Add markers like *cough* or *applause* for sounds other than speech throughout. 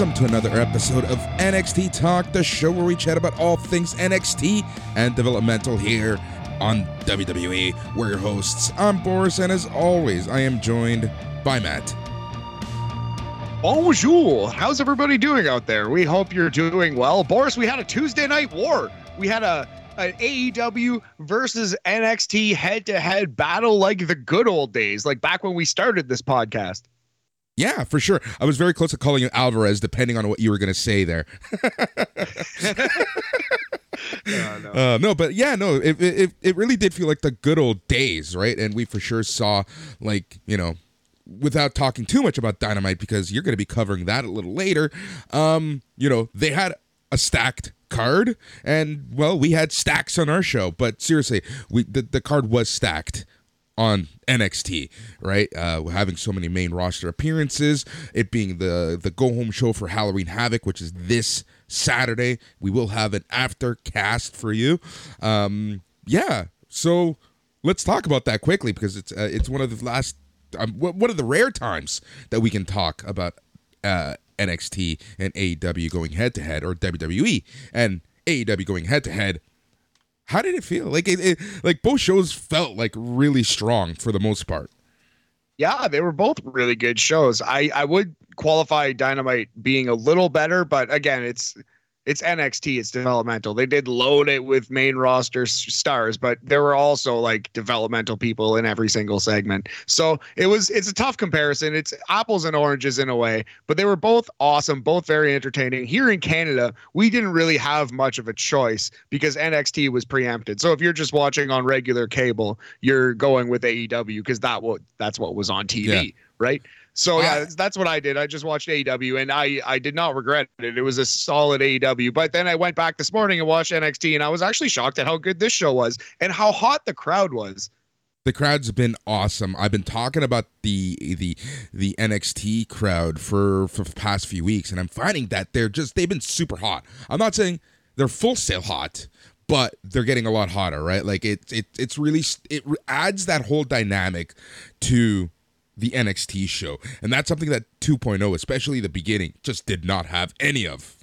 Welcome to another episode of NXT Talk, the show where we chat about all things NXT and developmental here on WWE. We're your hosts. I'm Boris, and as always, I am joined by Matt. Bonjour. How's everybody doing out there? We hope you're doing well. Boris, we had a Tuesday night war. We had a an AEW versus NXT head to head battle like the good old days, like back when we started this podcast. Yeah, for sure. I was very close to calling you Alvarez, depending on what you were going to say there. *laughs* no, no. Uh, no, but yeah, no, it, it it really did feel like the good old days, right? And we for sure saw, like, you know, without talking too much about Dynamite because you're going to be covering that a little later. Um, you know, they had a stacked card and well we had stacks on our show but seriously we the, the card was stacked on NXT, right? Uh, having so many main roster appearances, it being the the go home show for Halloween Havoc, which is this Saturday. We will have an after cast for you. Um, yeah, so let's talk about that quickly because it's uh, it's one of the last um, one of the rare times that we can talk about uh, NXT and AEW going head to head, or WWE and AEW going head to head how did it feel? Like it, it, like both shows felt like really strong for the most part. Yeah, they were both really good shows. I I would qualify Dynamite being a little better, but again, it's it's NXT, it's developmental. They did load it with main roster stars, but there were also like developmental people in every single segment. So it was it's a tough comparison. It's apples and oranges in a way, but they were both awesome, both very entertaining. Here in Canada, we didn't really have much of a choice because NXT was preempted. So if you're just watching on regular cable, you're going with AEW because that what that's what was on TV, yeah. right? So yeah, that's what I did. I just watched AEW and I I did not regret it. It was a solid AEW. But then I went back this morning and watched NXT and I was actually shocked at how good this show was and how hot the crowd was. The crowd's been awesome. I've been talking about the the the NXT crowd for for the past few weeks and I'm finding that they're just they've been super hot. I'm not saying they're full sail hot, but they're getting a lot hotter, right? Like it it it's really it adds that whole dynamic to the NXT show. And that's something that 2.0, especially the beginning, just did not have any of.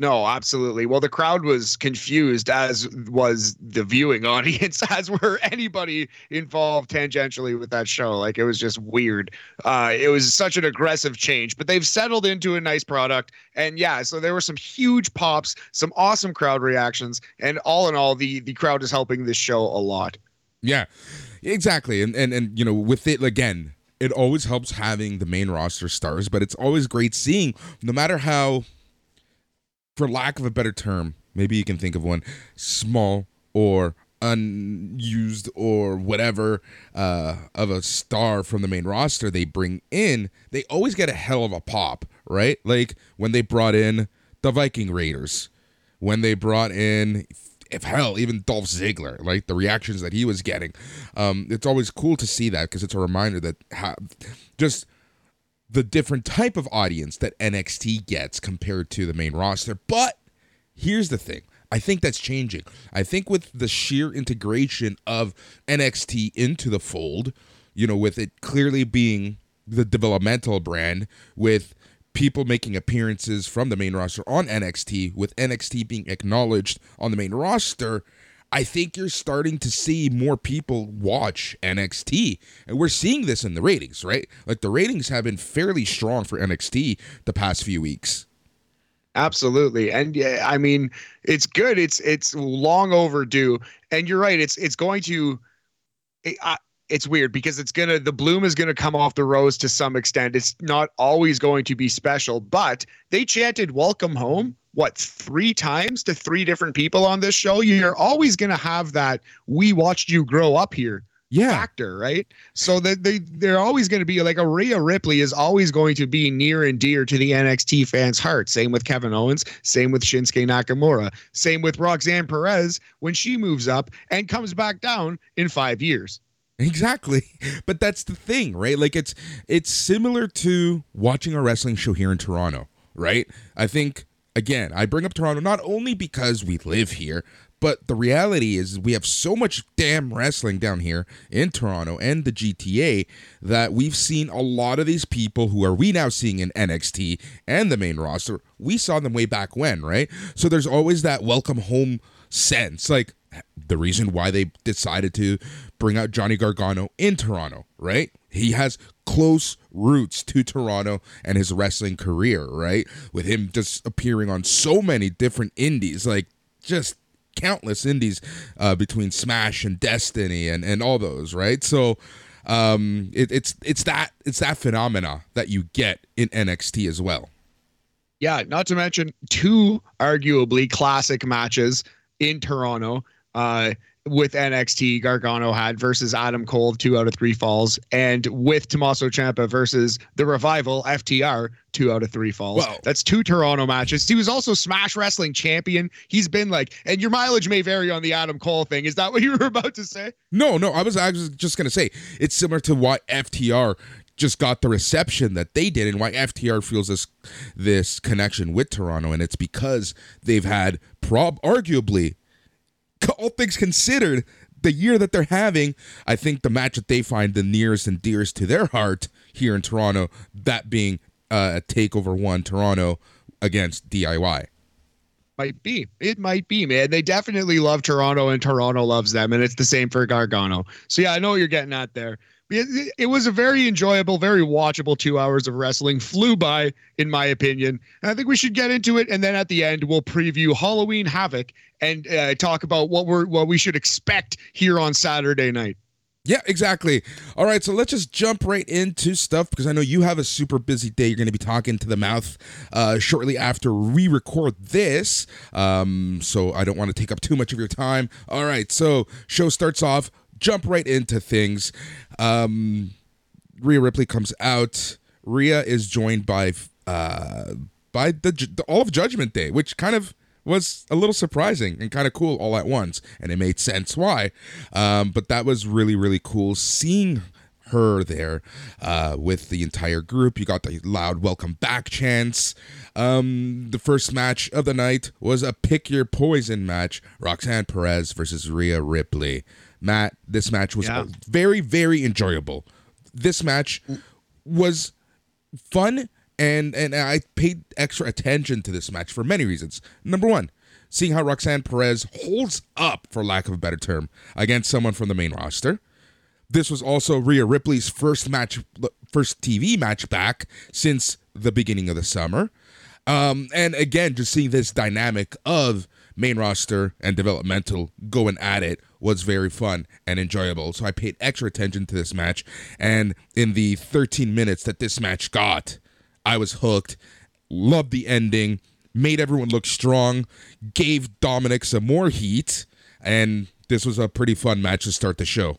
No, absolutely. Well, the crowd was confused, as was the viewing *laughs* audience, as were anybody involved tangentially with that show. Like it was just weird. Uh, it was such an aggressive change, but they've settled into a nice product. And yeah, so there were some huge pops, some awesome crowd reactions, and all in all, the the crowd is helping this show a lot. Yeah, exactly. And and and you know, with it again, it always helps having the main roster stars, but it's always great seeing, no matter how, for lack of a better term, maybe you can think of one, small or unused or whatever uh, of a star from the main roster they bring in, they always get a hell of a pop, right? Like when they brought in the Viking Raiders, when they brought in if hell, even Dolph Ziggler, like the reactions that he was getting. Um, it's always cool to see that because it's a reminder that ha- just the different type of audience that NXT gets compared to the main roster. But here's the thing. I think that's changing. I think with the sheer integration of NXT into the fold, you know, with it clearly being the developmental brand, with people making appearances from the main roster on NXT, with NXT being acknowledged on the main roster, I think you're starting to see more people watch NXT. And we're seeing this in the ratings, right? Like the ratings have been fairly strong for NXT the past few weeks. Absolutely. And yeah, I mean, it's good. It's it's long overdue. And you're right. It's it's going to I, it's weird because it's gonna the bloom is gonna come off the rose to some extent. It's not always going to be special, but they chanted "Welcome Home." What three times to three different people on this show? You're always gonna have that "We watched you grow up here." yeah. factor, right? So that they they're always going to be like a Rhea Ripley is always going to be near and dear to the NXT fans' heart. Same with Kevin Owens, same with Shinsuke Nakamura, same with Roxanne Perez when she moves up and comes back down in five years. Exactly. *laughs* But that's the thing, right? Like it's it's similar to watching a wrestling show here in Toronto, right? I think again, I bring up Toronto not only because we live here, But the reality is, we have so much damn wrestling down here in Toronto and the GTA that we've seen a lot of these people who are we now seeing in NXT and the main roster. We saw them way back when, right? So there's always that welcome home sense. Like the reason why they decided to bring out Johnny Gargano in Toronto, right? He has close roots to Toronto and his wrestling career, right? With him just appearing on so many different indies, like just countless indies uh, between Smash and Destiny and, and all those, right? So um, it, it's it's that it's that phenomena that you get in NXT as well. Yeah, not to mention two arguably classic matches in Toronto. Uh, with NXT, Gargano had versus Adam Cole, two out of three falls, and with Tommaso Ciampa versus the Revival, FTR, two out of three falls. Whoa. That's two Toronto matches. He was also Smash Wrestling champion. He's been like, and your mileage may vary on the Adam Cole thing. Is that what *laughs* you were about to say? No, no. I was, I was just gonna say it's similar to why FTR just got the reception that they did and why FTR feels this this connection with Toronto and it's because they've had prob arguably all things considered, the year that they're having, I think the match that they find the nearest and dearest to their heart here in Toronto, that being uh, a takeover one Toronto against DIY. Might be. It might be, man. They definitely love Toronto and Toronto loves them. And it's the same for Gargano. So, yeah, I know what you're getting at there it, it was a very enjoyable, very watchable two hours of wrestling. Flew by, in my opinion. And I think we should get into it, and then at the end, we'll preview Halloween Havoc and uh, talk about what we're what we should expect here on Saturday night. Yeah, exactly. All right, so let's just jump right into stuff because I know you have a super busy day. You're going to be talking to the mouth uh, shortly after we record this. Um, so I don't want to take up too much of your time. All right, so show starts off jump right into things. Um, Rhea Ripley comes out. Rhea is joined by uh, by the, the all of Judgment Day, which kind of was a little surprising and kind of cool all at once, and it made sense why. Um, but that was really really cool seeing her there uh, with the entire group. You got the loud welcome back chants. Um, the first match of the night was a pick your poison match: Roxanne Perez versus Rhea Ripley. Matt, this match was yeah. very, very enjoyable. This match was fun and and I paid extra attention to this match for many reasons. Number one, seeing how Roxanne Perez holds up, for lack of a better term, against someone from the main roster. This was also Rhea Ripley's first match, first TV match back since the beginning of the summer. Um, and again, just seeing this dynamic of main roster and developmental going at it was very fun and enjoyable. So I paid extra attention to this match. And in the 13 minutes that this match got, I was hooked. Loved the ending. Made everyone look strong. Gave Dominic some more heat. And this was a pretty fun match to start the show.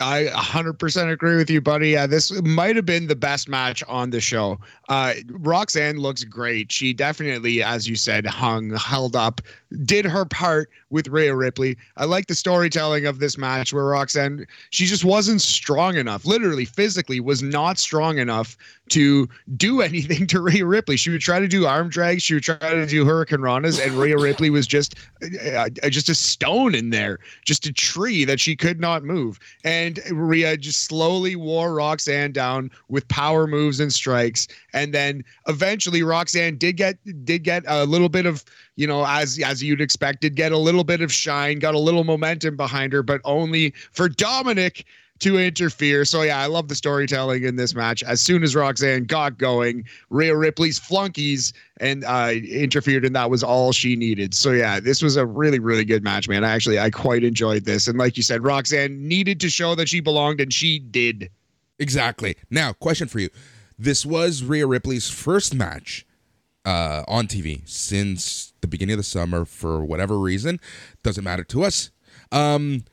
I 100% agree with you, buddy. Yeah, this might have been the best match on the show. Uh, Roxanne looks great. She definitely, as you said, hung, held up, did her part with Rhea Ripley. I like the storytelling of this match where Roxanne, she just wasn't strong enough, literally, physically, was not strong enough to do *laughs* anything to Rhea Ripley. She would try to do arm drags, she would try to do hurricanranas, and Rhea Ripley was just uh, uh, just a stone in there, just a tree that she could not move. And Rhea just slowly wore Roxanne down with power moves and strikes. And then eventually Roxanne did get did get a little bit of you know, as as you'd expected, get a little bit of shine, got a little momentum behind her, but only for Dominic to interfere. So yeah, I love the storytelling in this match. As soon as Roxanne got going, Rhea Ripley's flunkies and uh, interfered, and that was all she needed. So yeah, this was a really really good match, man. I actually I quite enjoyed this, and like you said, Roxanne needed to show that she belonged, and she did. Exactly. Now, question for you: This was Rhea Ripley's first match uh, on TV since the beginning of the summer for whatever reason. Doesn't matter to us. Um,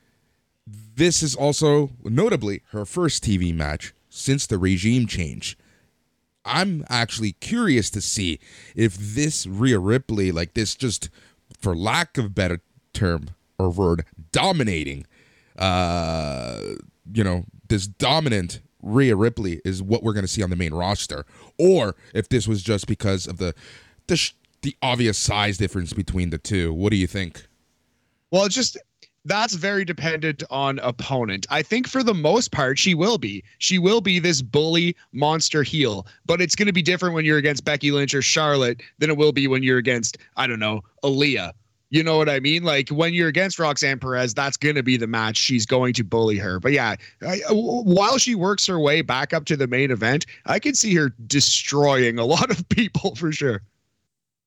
this is also notably her first TV match since the regime change. I'm actually curious to see if this Rhea Ripley, like this, just for lack of better term or word, dominating, uh, you know, this dominant Rhea Ripley is what we're going to see on the main roster, or if this was just because of the the sh- the obvious size difference between the two. What do you think? Well, just that's very dependent on opponent. I think for the most part, she will be. She will be this bully monster heel, but it's going to be different when you're against Becky Lynch or Charlotte than it will be when you're against, I don't know, Aaliyah. You know what I mean? Like when you're against Roxanne Perez, that's going to be the match. She's going to bully her. But yeah, I, uh, while she works her way back up to the main event, I can see her destroying a lot of *laughs* people for sure.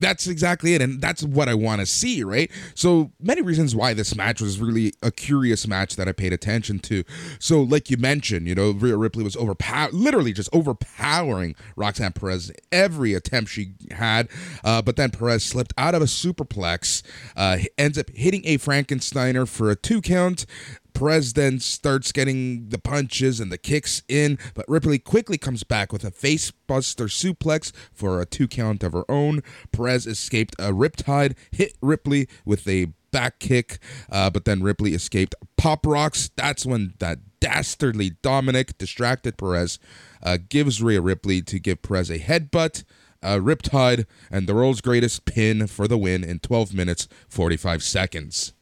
That's exactly it. And that's what I want to see, right? So, many reasons why this match was really a curious match that I paid attention to. So, like you mentioned, you know, Rhea Ripley was overpower, literally just overpowering Roxanne Perez every attempt she had. Uh, but then Perez slipped out of a superplex, uh, ends up hitting a Frankensteiner for a two count. Perez then starts getting the punches and the kicks in, but Ripley quickly comes back with a facebuster suplex for a two count of her own. Perez escaped a riptide, hit Ripley with a back kick, uh, but then Ripley escaped Pop Rox. That's when that dastardly Dominic distracted Perez, uh, gives Rhea Ripley to give Perez a headbutt. A riptide and the world's greatest pin for the win in 12 minutes 45 seconds.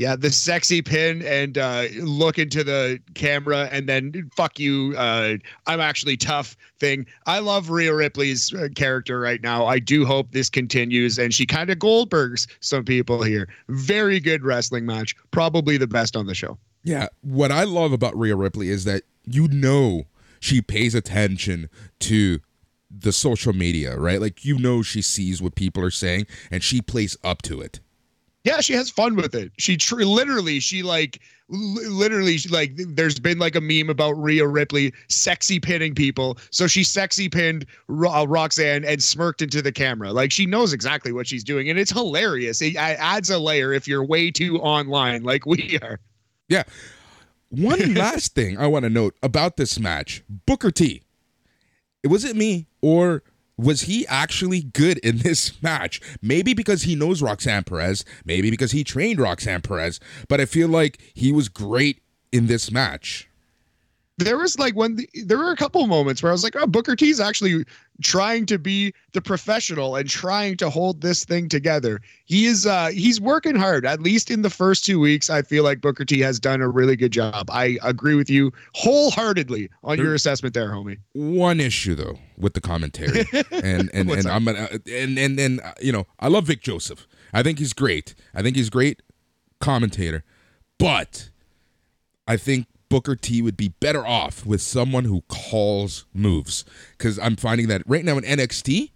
Yeah, the sexy pin and uh, look into the camera and then fuck you. Uh, I'm actually tough thing. I love Rhea Ripley's uh, character right now. I do hope this continues and she kind of Goldbergs some people here. Very good wrestling match. Probably the best on the show. Yeah. What I love about Rhea Ripley is that you know she pays attention to the social media, right? Like you know she sees what people are saying and she plays up to it yeah she has fun with it. She tr- literally she like literally she, like there's been like a meme about Rhea Ripley sexy pinning people. So she sexy pinned Ro- uh, Roxanne and smirked into the camera. Like she knows exactly what she's doing and it's hilarious. It adds a layer if you're way too online like we are. Yeah. One *laughs* last thing I want to note about this match Booker T. It Was it me or was he actually good in this *laughs* match? Maybe because he knows Roxanne Perez, maybe because he trained Roxanne Perez, but I feel like he was great in this match there was like when the, there were a couple moments where I was like, oh, Booker T's actually trying to be the professional and trying to hold this thing together. He is uh he's working hard. At least in the first two weeks, I feel like Booker T has done a really good job. I agree with you wholeheartedly on your assessment there, homie. One issue though with the commentary, *laughs* and and and I'm gonna and and and uh, you know I love Vic Joseph. I think he's great. I think he's great commentator, but I think Booker T would be better off with someone who calls moves. Because I'm finding that right now in NXT,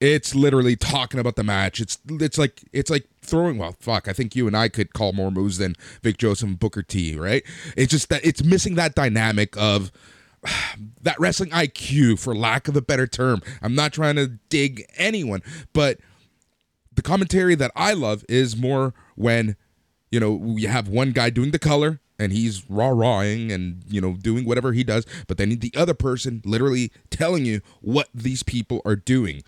it's literally talking about the match. It's it's like it's like throwing. Well, fuck. I think you and I could call more moves than Vic Joseph and Booker T. Right? It's just that it's missing that dynamic of *sighs* that wrestling IQ, for lack of a better term. I'm not trying to dig anyone, but the commentary that I love is more when you know you have one guy doing the color and he's raw rawing and you know doing whatever he does but then the other person literally telling you what these people are doing.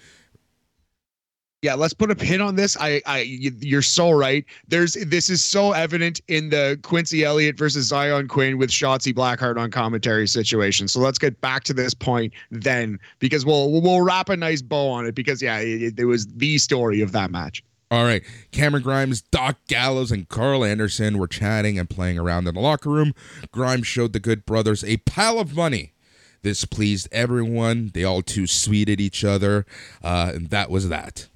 Yeah let's put a pin on this. I i you're so right. There's this is so evident in the quincy elliott versus Xyon Quinn with shotzi blackheart on commentary situation so let's get back to this point then because we'll we'll wrap a nice bow on it because yeah it, it was the story of that match all right. Cameron Grimes, Doc Gallows, and Karl Anderson were chatting and playing around in the locker room. Grimes showed the good brothers a pile of money. This pleased everyone. They all too sweeted each other. Uh, and that was that.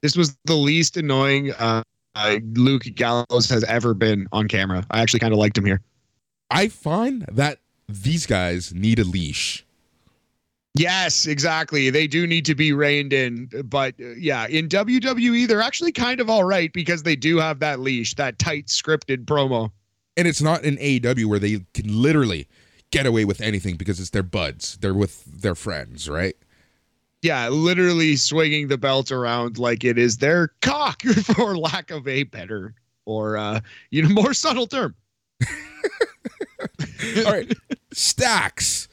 This was the least annoying uh, uh, Luke Gallows has ever been on camera. I actually kind of liked him here. I find that these guys need a leash. Yes, exactly. They do need to be reined in, but uh, yeah, in WWE they're actually kind of all right because they do have that leash, that tight scripted promo. And it's not in AEW where they can literally get away with anything because it's their buds. They're with their friends, right? Yeah, literally swinging the belt around like it is their cock, *laughs* for lack of a better or uh, you know more subtle term. *laughs* all right, stacks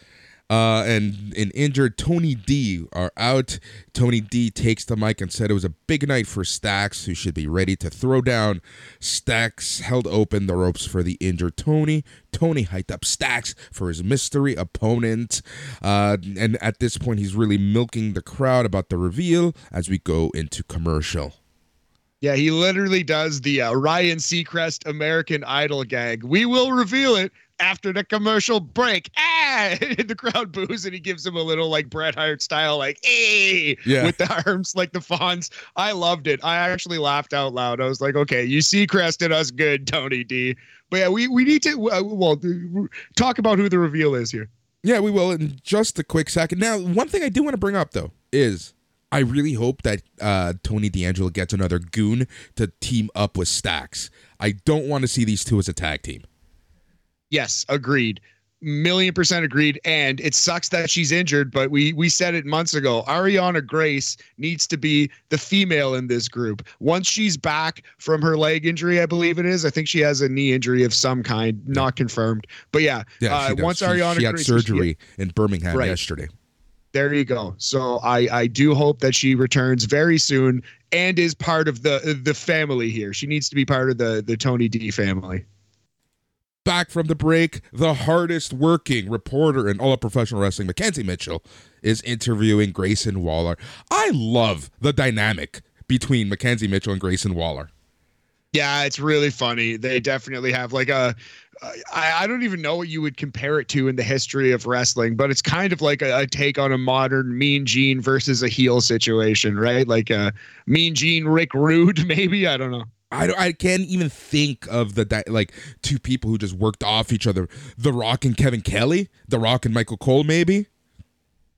uh, and an injured Tony D are out. Tony D takes the mic and said it was a big night for Stacks, who should be ready to throw down. Stacks held open the ropes for the injured Tony. Tony hyped up Stacks for his mystery opponent. Uh, and at this point, he's really milking the crowd about the reveal as we go into commercial. Yeah, he literally does the uh, Ryan Seacrest American Idol gag. We will reveal it after the commercial break. *laughs* Ah! The crowd boos and he gives him a little like Bret Hart style, like, hey, Yeah. with the arms like the fawns. I loved it. I actually laughed out loud. I was like, okay, you Seacrested us good, Tony D. But yeah, we, we need to, uh, well, talk about who the reveal is here. Yeah, we will in just a quick second. Now, one thing I do want to bring up though is I really hope that uh, Tony D'Angelo gets another goon to team up with Stacks. I don't want to see these two as a tag team. Yes, agreed. Million percent agreed. And it sucks that she's injured, but we we said it months ago. Arianna Grace needs to be the female in this group. Once she's back from her leg injury, I believe it is. I think she has a knee injury of some kind, not confirmed. But yeah, Yeah, uh, once She- Arianna she, had Grace surgery in Birmingham Right. yesterday. there you go. So I I do hope that she returns very soon and is part of the the family here. She needs to be part of the the Tony D family. Back from the break, the hardest working reporter in all of professional wrestling, McKenzie Mitchell, is interviewing Grayson Waller. I love the dynamic between McKenzie Mitchell and Grayson Waller. Yeah, it's really funny. They definitely have like a. I, I don't even know what you would compare it to in the history of wrestling, but it's kind of like a, a take on a modern Mean Gene versus a heel situation, right? Like a Mean Gene Rick Rude, *laughs* maybe. I don't know. I, I can't even think of the like two people who just worked off each other. The Rock and Kevin Kelly, The Rock and Michael Cole, maybe.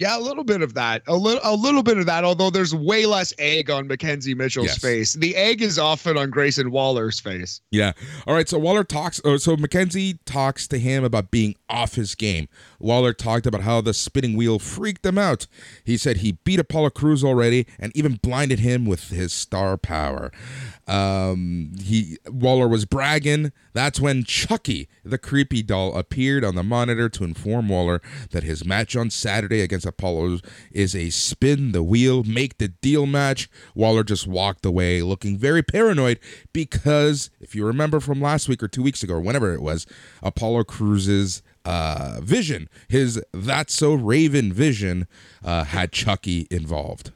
Yeah, a little bit of that. A little a little bit of that, although there's way less egg on McKenzie Mitchell's Yes. face. The egg is often on Grayson Waller's face. Yeah. All right. So Waller talks. Uh, so McKenzie talks to him about being off his game. Waller talked about how the spinning wheel freaked him out. He said he beat Apollo Crews already and even blinded him with his star power. Um, he Waller was bragging. That's when Chucky, the creepy doll, appeared on the monitor to inform Waller that his match on Saturday against Apollo is a spin the wheel, make the deal match. Waller just walked away looking very paranoid because, if you remember from last week or two weeks ago, or whenever it was, Apollo Crews's uh, vision, his That's So Raven vision, uh, had Chucky involved.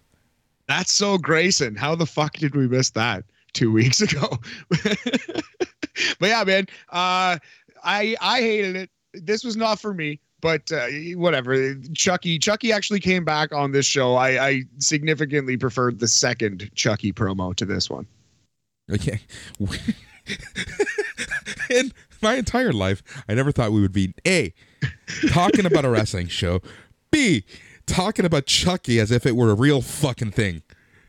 That's so Grayson. How the fuck did we miss that two weeks ago? *laughs* but yeah, man. Uh, I I hated it. This was not for me. But uh, whatever. Chucky Chucky actually came back on this show. I, I significantly preferred the second Chucky promo to this one. Okay. *laughs* In my entire life, I never thought we would be A, talking about a wrestling show, B, talking about Chucky as if it were a real fucking thing.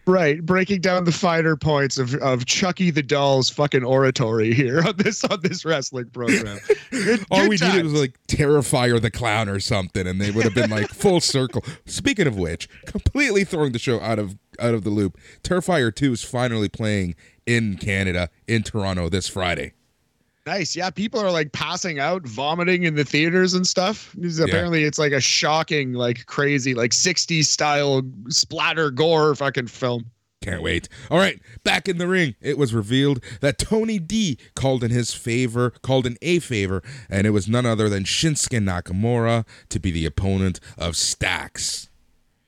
Right, breaking down the finer points of, of Chucky the Doll's fucking oratory here on this on this wrestling program. Good- All good we needed was like Terrifier the Clown or something, and they would have been like full circle. Speaking of which, completely throwing the show out of out of the loop. Terrifier 2 is finally playing in Canada, in Toronto this Friday. Nice. Yeah, people are like passing out, vomiting in the theaters and stuff. Apparently, it's like a shocking, like crazy, like 60s style splatter gore fucking film. Can't wait. All right, back in the ring. It was revealed that Tony D called in his favor, called in a favor, and it was none other than Shinsuke Nakamura to be the opponent of Stacks.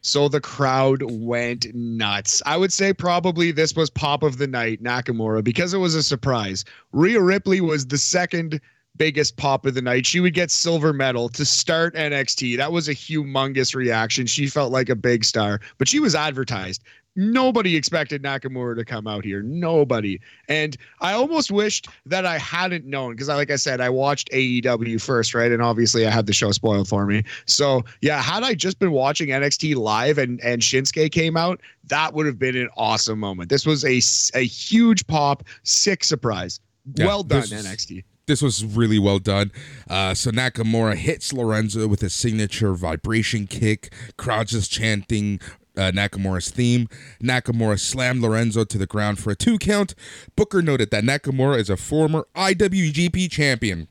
So the crowd went nuts. I would say probably this was pop of the night, Nakamura, because it was a surprise. Rhea Ripley was the second biggest pop of the night. She would get silver medal to start NXT. That was a humongous reaction. She felt like a big star, but she was advertised. Nobody expected Nakamura to come out here. Nobody. And I almost wished that I hadn't known because, I, like I said, I watched AEW first, right? And obviously, I had the show spoiled for me. So, yeah, had I just been watching NXT live and and Shinsuke came out, that would have been an awesome moment. This was a a huge pop, sick surprise. Yeah, well done, this NXT. This was really well done. Uh, so Nakamura hits Lorenzo with a signature vibration kick. Crowd just chanting uh, Nakamura's theme. Nakamura slammed Lorenzo to the ground for a two count. Booker noted that Nakamura is a former IWGP champion.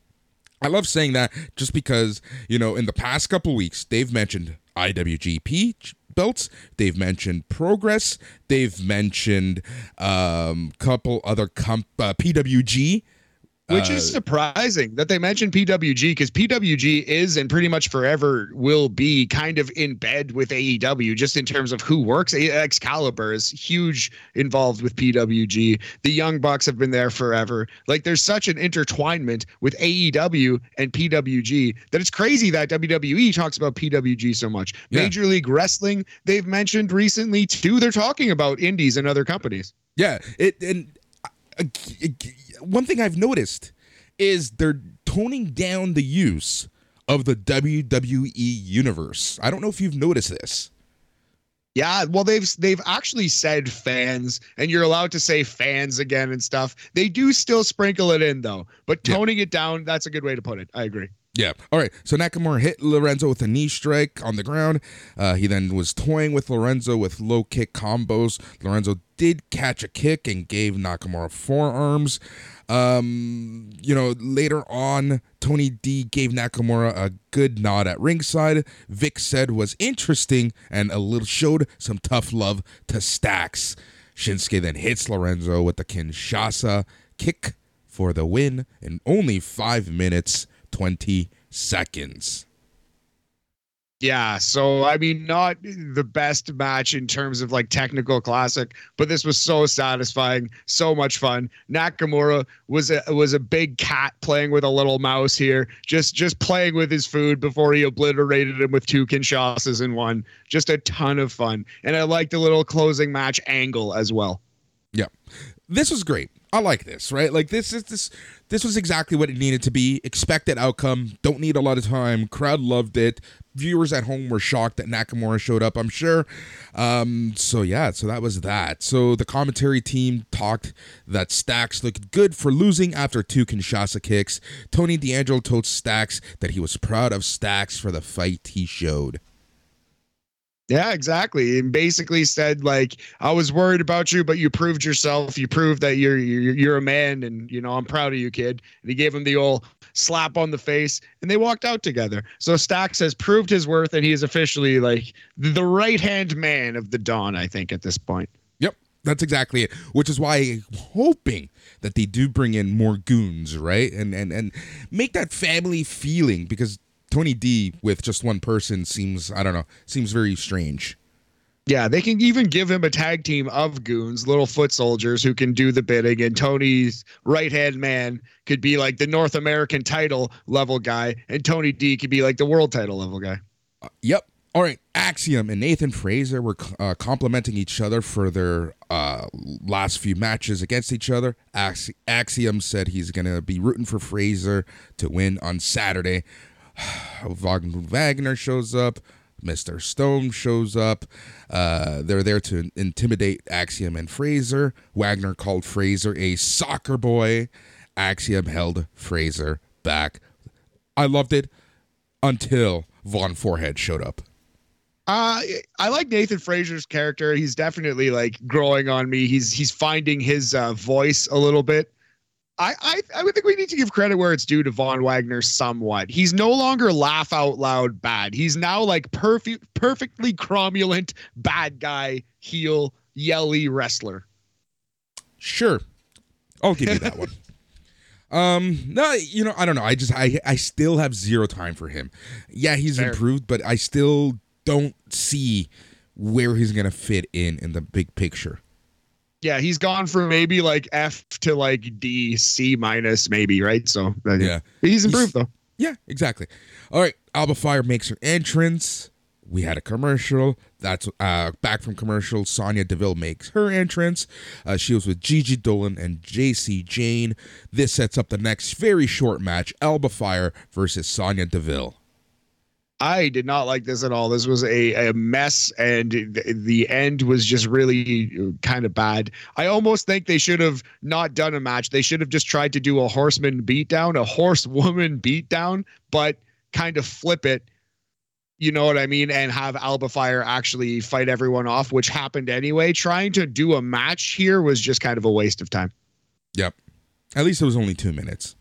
I love saying that just because, you know, in the past couple weeks, they've mentioned IWGP belts, they've mentioned Progress, they've mentioned um couple other comp uh, PWG Which Uh, is surprising that they mentioned PWG because PWG is and pretty much forever will be kind of in bed with AEW just in terms of who works. Excalibur is huge involved with PWG. The Young Bucks have been there forever. Like there's such an intertwinement with AEW and PWG that it's crazy that WWE talks about PWG so much. Yeah. Major League Wrestling, they've mentioned recently too. They're talking about indies and other companies. Yeah, it and uh, uh, one thing I've noticed is they're toning down the use of the WWE universe. I don't know if you've noticed this. Yeah, well, they've they've actually said fans, and you're allowed to say fans again and stuff. They do still sprinkle it in though, but Yeah. toning it down, that's a good way to put it. I agree. Yeah. All right. So Nakamura hit Lorenzo with a knee strike on the ground. Uh, he then was toying with Lorenzo with low kick combos. Lorenzo did catch a kick and gave Nakamura forearms. Um, you know, later on, Tony D gave Nakamura a good nod at ringside. Vic said was interesting and a little showed some tough love to Stacks. Shinsuke then hits Lorenzo with the Kinshasa kick for the win in only five minutes, 20 seconds. Yeah, so I mean, not the best match in terms of like technical classic, but this was so satisfying, so much fun. Nakamura was a was a big cat playing with a little mouse here, just just playing with his food before he obliterated him with two Kinshasas in one. Just a ton of fun, and I liked the little closing match angle as well. Yeah. This was great. I like this, right? Like this is this this was exactly what it needed to be. Expected outcome. Don't need a lot of time. Crowd loved it. Viewers at home were shocked that Nakamura showed up, I'm sure. Um, so yeah, so that was that. So the commentary team talked that Stacks looked good for losing after two Kinshasa kicks. Tony D'Angelo told Stacks that he was proud of Stacks for the fight he showed. Yeah, exactly. And basically said like, I was worried about you, but you proved yourself. You proved that you're you're, you're a man, and you know I'm proud of you, kid. And he gave him the old slap on the face, and they walked out together. So Stacks has proved his worth, and he is officially like the right hand man of the Don. I think at this point. Yep, that's exactly it. Which is why I'm hoping that they do bring in more goons, right? And and and make that family feeling because Tony D with just one person seems I don't know seems very strange. Yeah, they can even give him a tag team of goons, little foot soldiers who can do the bidding, and Tony's right hand man could be like the North American title level guy, and Tony D could be like the world title level guy. Uh, yep. All right. Axiom and Nathan Frazer were uh, complimenting each other for their uh, last few matches against each other. Axi- Axiom said he's going to be rooting for Frazer to win on Saturday. *sighs* Wagner shows up. Mr. Stone shows up. Uh, they're there to intimidate Axiom and Frazer. Wagner called Frazer a soccer boy. Axiom held Frazer back. I loved it until Von Forehead showed up. Uh, I like Nathan Frazer's character. He's definitely like growing on me. He's he's finding his uh, voice a little bit. I, I I would think we need to give credit where it's due to Von Wagner somewhat. He's no longer laugh out loud bad. He's now like perfect perfectly cromulent bad guy heel yelly wrestler. Sure, I'll give you that *laughs* one. Um, no, you know, I don't know. I just, I, I still have zero time for him. Yeah, he's Fair. improved, but I still don't see where he's gonna fit in in the big picture. Yeah, he's gone from maybe like F to like D, C minus maybe, right? So uh, Yeah. he's improved though. Yeah, exactly. All right, Alba Fire makes her entrance. We had a commercial. That's uh, back from commercial. Sonya Deville makes her entrance. Uh, she was with Gigi Dolan and Jacy Jayne. This sets up the next very short match: Alba Fire versus Sonya Deville. I did not like this at all. This was a, a mess, and th- the end was just really uh, kind of bad. I almost think they should have not done a match. They should have just tried to do a horseman beatdown, a horsewoman beatdown, but kind of flip it. You know what I mean? And have Alba Fire actually fight everyone off, which happened anyway. Trying to do a match here was just kind of a waste of time. Yep. At least it was only two minutes.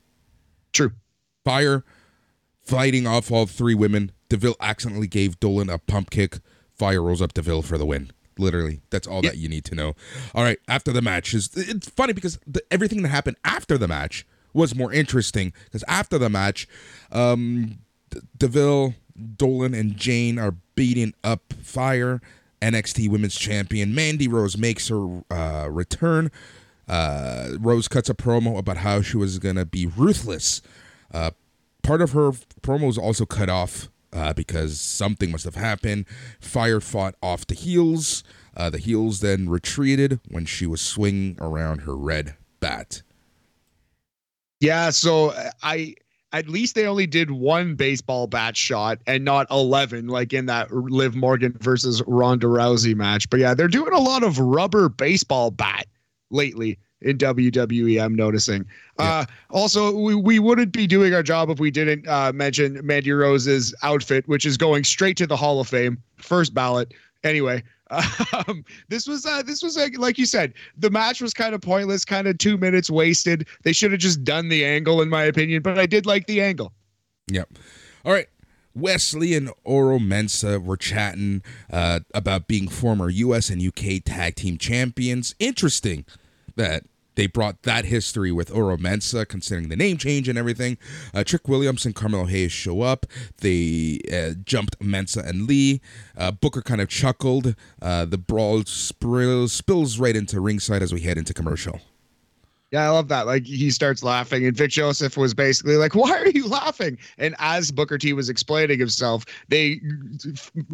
True. Fire fighting off all three women. Deville accidentally gave Dolan a pump kick. Fire rolls up Deville for the win. Literally, that's all Yeah. that you need to know. All right, after the match is it's funny because the, everything that happened after the match was more interesting because after the match, um, D- Deville, Dolan, and Jayne are beating up Fire. NXT Women's Champion Mandy Rose makes her uh, return. Uh, Rose cuts a promo about how she was gonna be ruthless. Uh, part of her promo was also cut off uh, because something must have happened. Fire fought off the heels. Uh, the heels then retreated when she was swinging around her red bat. Yeah, so uh, I at least they only did one baseball bat shot and not 11 like in that Liv Morgan versus Ronda Rousey match. But yeah, they're doing a lot of rubber baseball bat lately in WWE. I'm noticing. Yeah. Uh, also, we, we wouldn't be doing our job if we didn't uh, mention Mandy Rose's outfit, which is going straight to the Hall of Fame, first ballot. Anyway, *laughs* um, this was uh, this was uh, like you said, the match was kind of pointless, kind of two minutes wasted. They should have just done the angle, in my opinion. But I did like the angle. Yep. All right. Wes Lee and Oro Mensah were chatting uh, about being former U.S. and UK tag team champions. Interesting that they brought that history with Oro Mensah, considering the name change and everything. Uh, Trick Williams and Carmelo Hayes show up. They uh, jumped Mensah and Lee. Uh, Booker kind of chuckled. Uh, the brawl spills, spills right into ringside as we head into commercial. Yeah, I love that. Like he starts laughing, and Vic Joseph was basically like, "Why are you laughing?" And as Booker T was explaining himself, they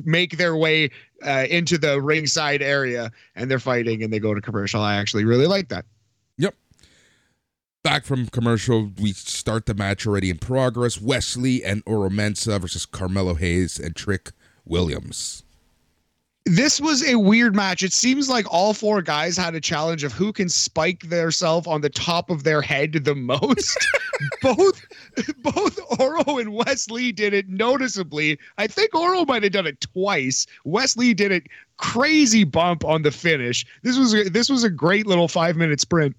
make their way uh, into the ringside area, and they're fighting, and they go to commercial. I actually really like that. Yep. Back from commercial, we start the match already in progress. Wes Lee and Oro Mensah versus Carmelo Hayes and Trick Williams this was a weird match. It seems like all four guys had a challenge of who can spike themselves on the top of their head the most. *laughs* both both Oro and Wes Lee did it noticeably. I think Oro might have done it twice. Wes Lee did it crazy bump on the finish. This was a, this was a great little 5-minute sprint.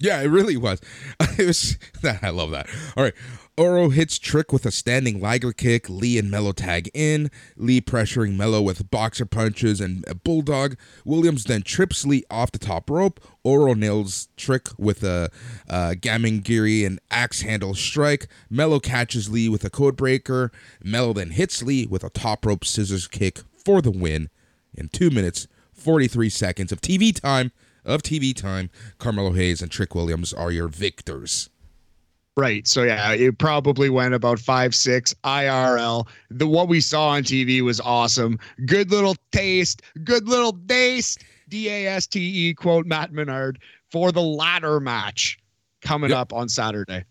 Yeah, it really was. *laughs* It was *laughs* I love that. All right. Oro hits Trick with a standing Liger kick. Lee and Mello tag in. Lee pressuring Mello with boxer punches and a bulldog. Williams then trips Lee off the top rope. Oro nails Trick with a, a Gamengiri and axe handle strike. Mello catches Lee with a code breaker. Mello then hits Lee with a top rope scissors kick for the win in 2 minutes 43 seconds of TV time. Of TV time, Carmelo Hayes and Trick Williams are your victors. Right. So yeah, it probably went about five, six IRL. The what we saw on TV was awesome. Good little taste. Good little taste. D A S T E quote Matt Menard for the ladder match coming yep. up on Saturday.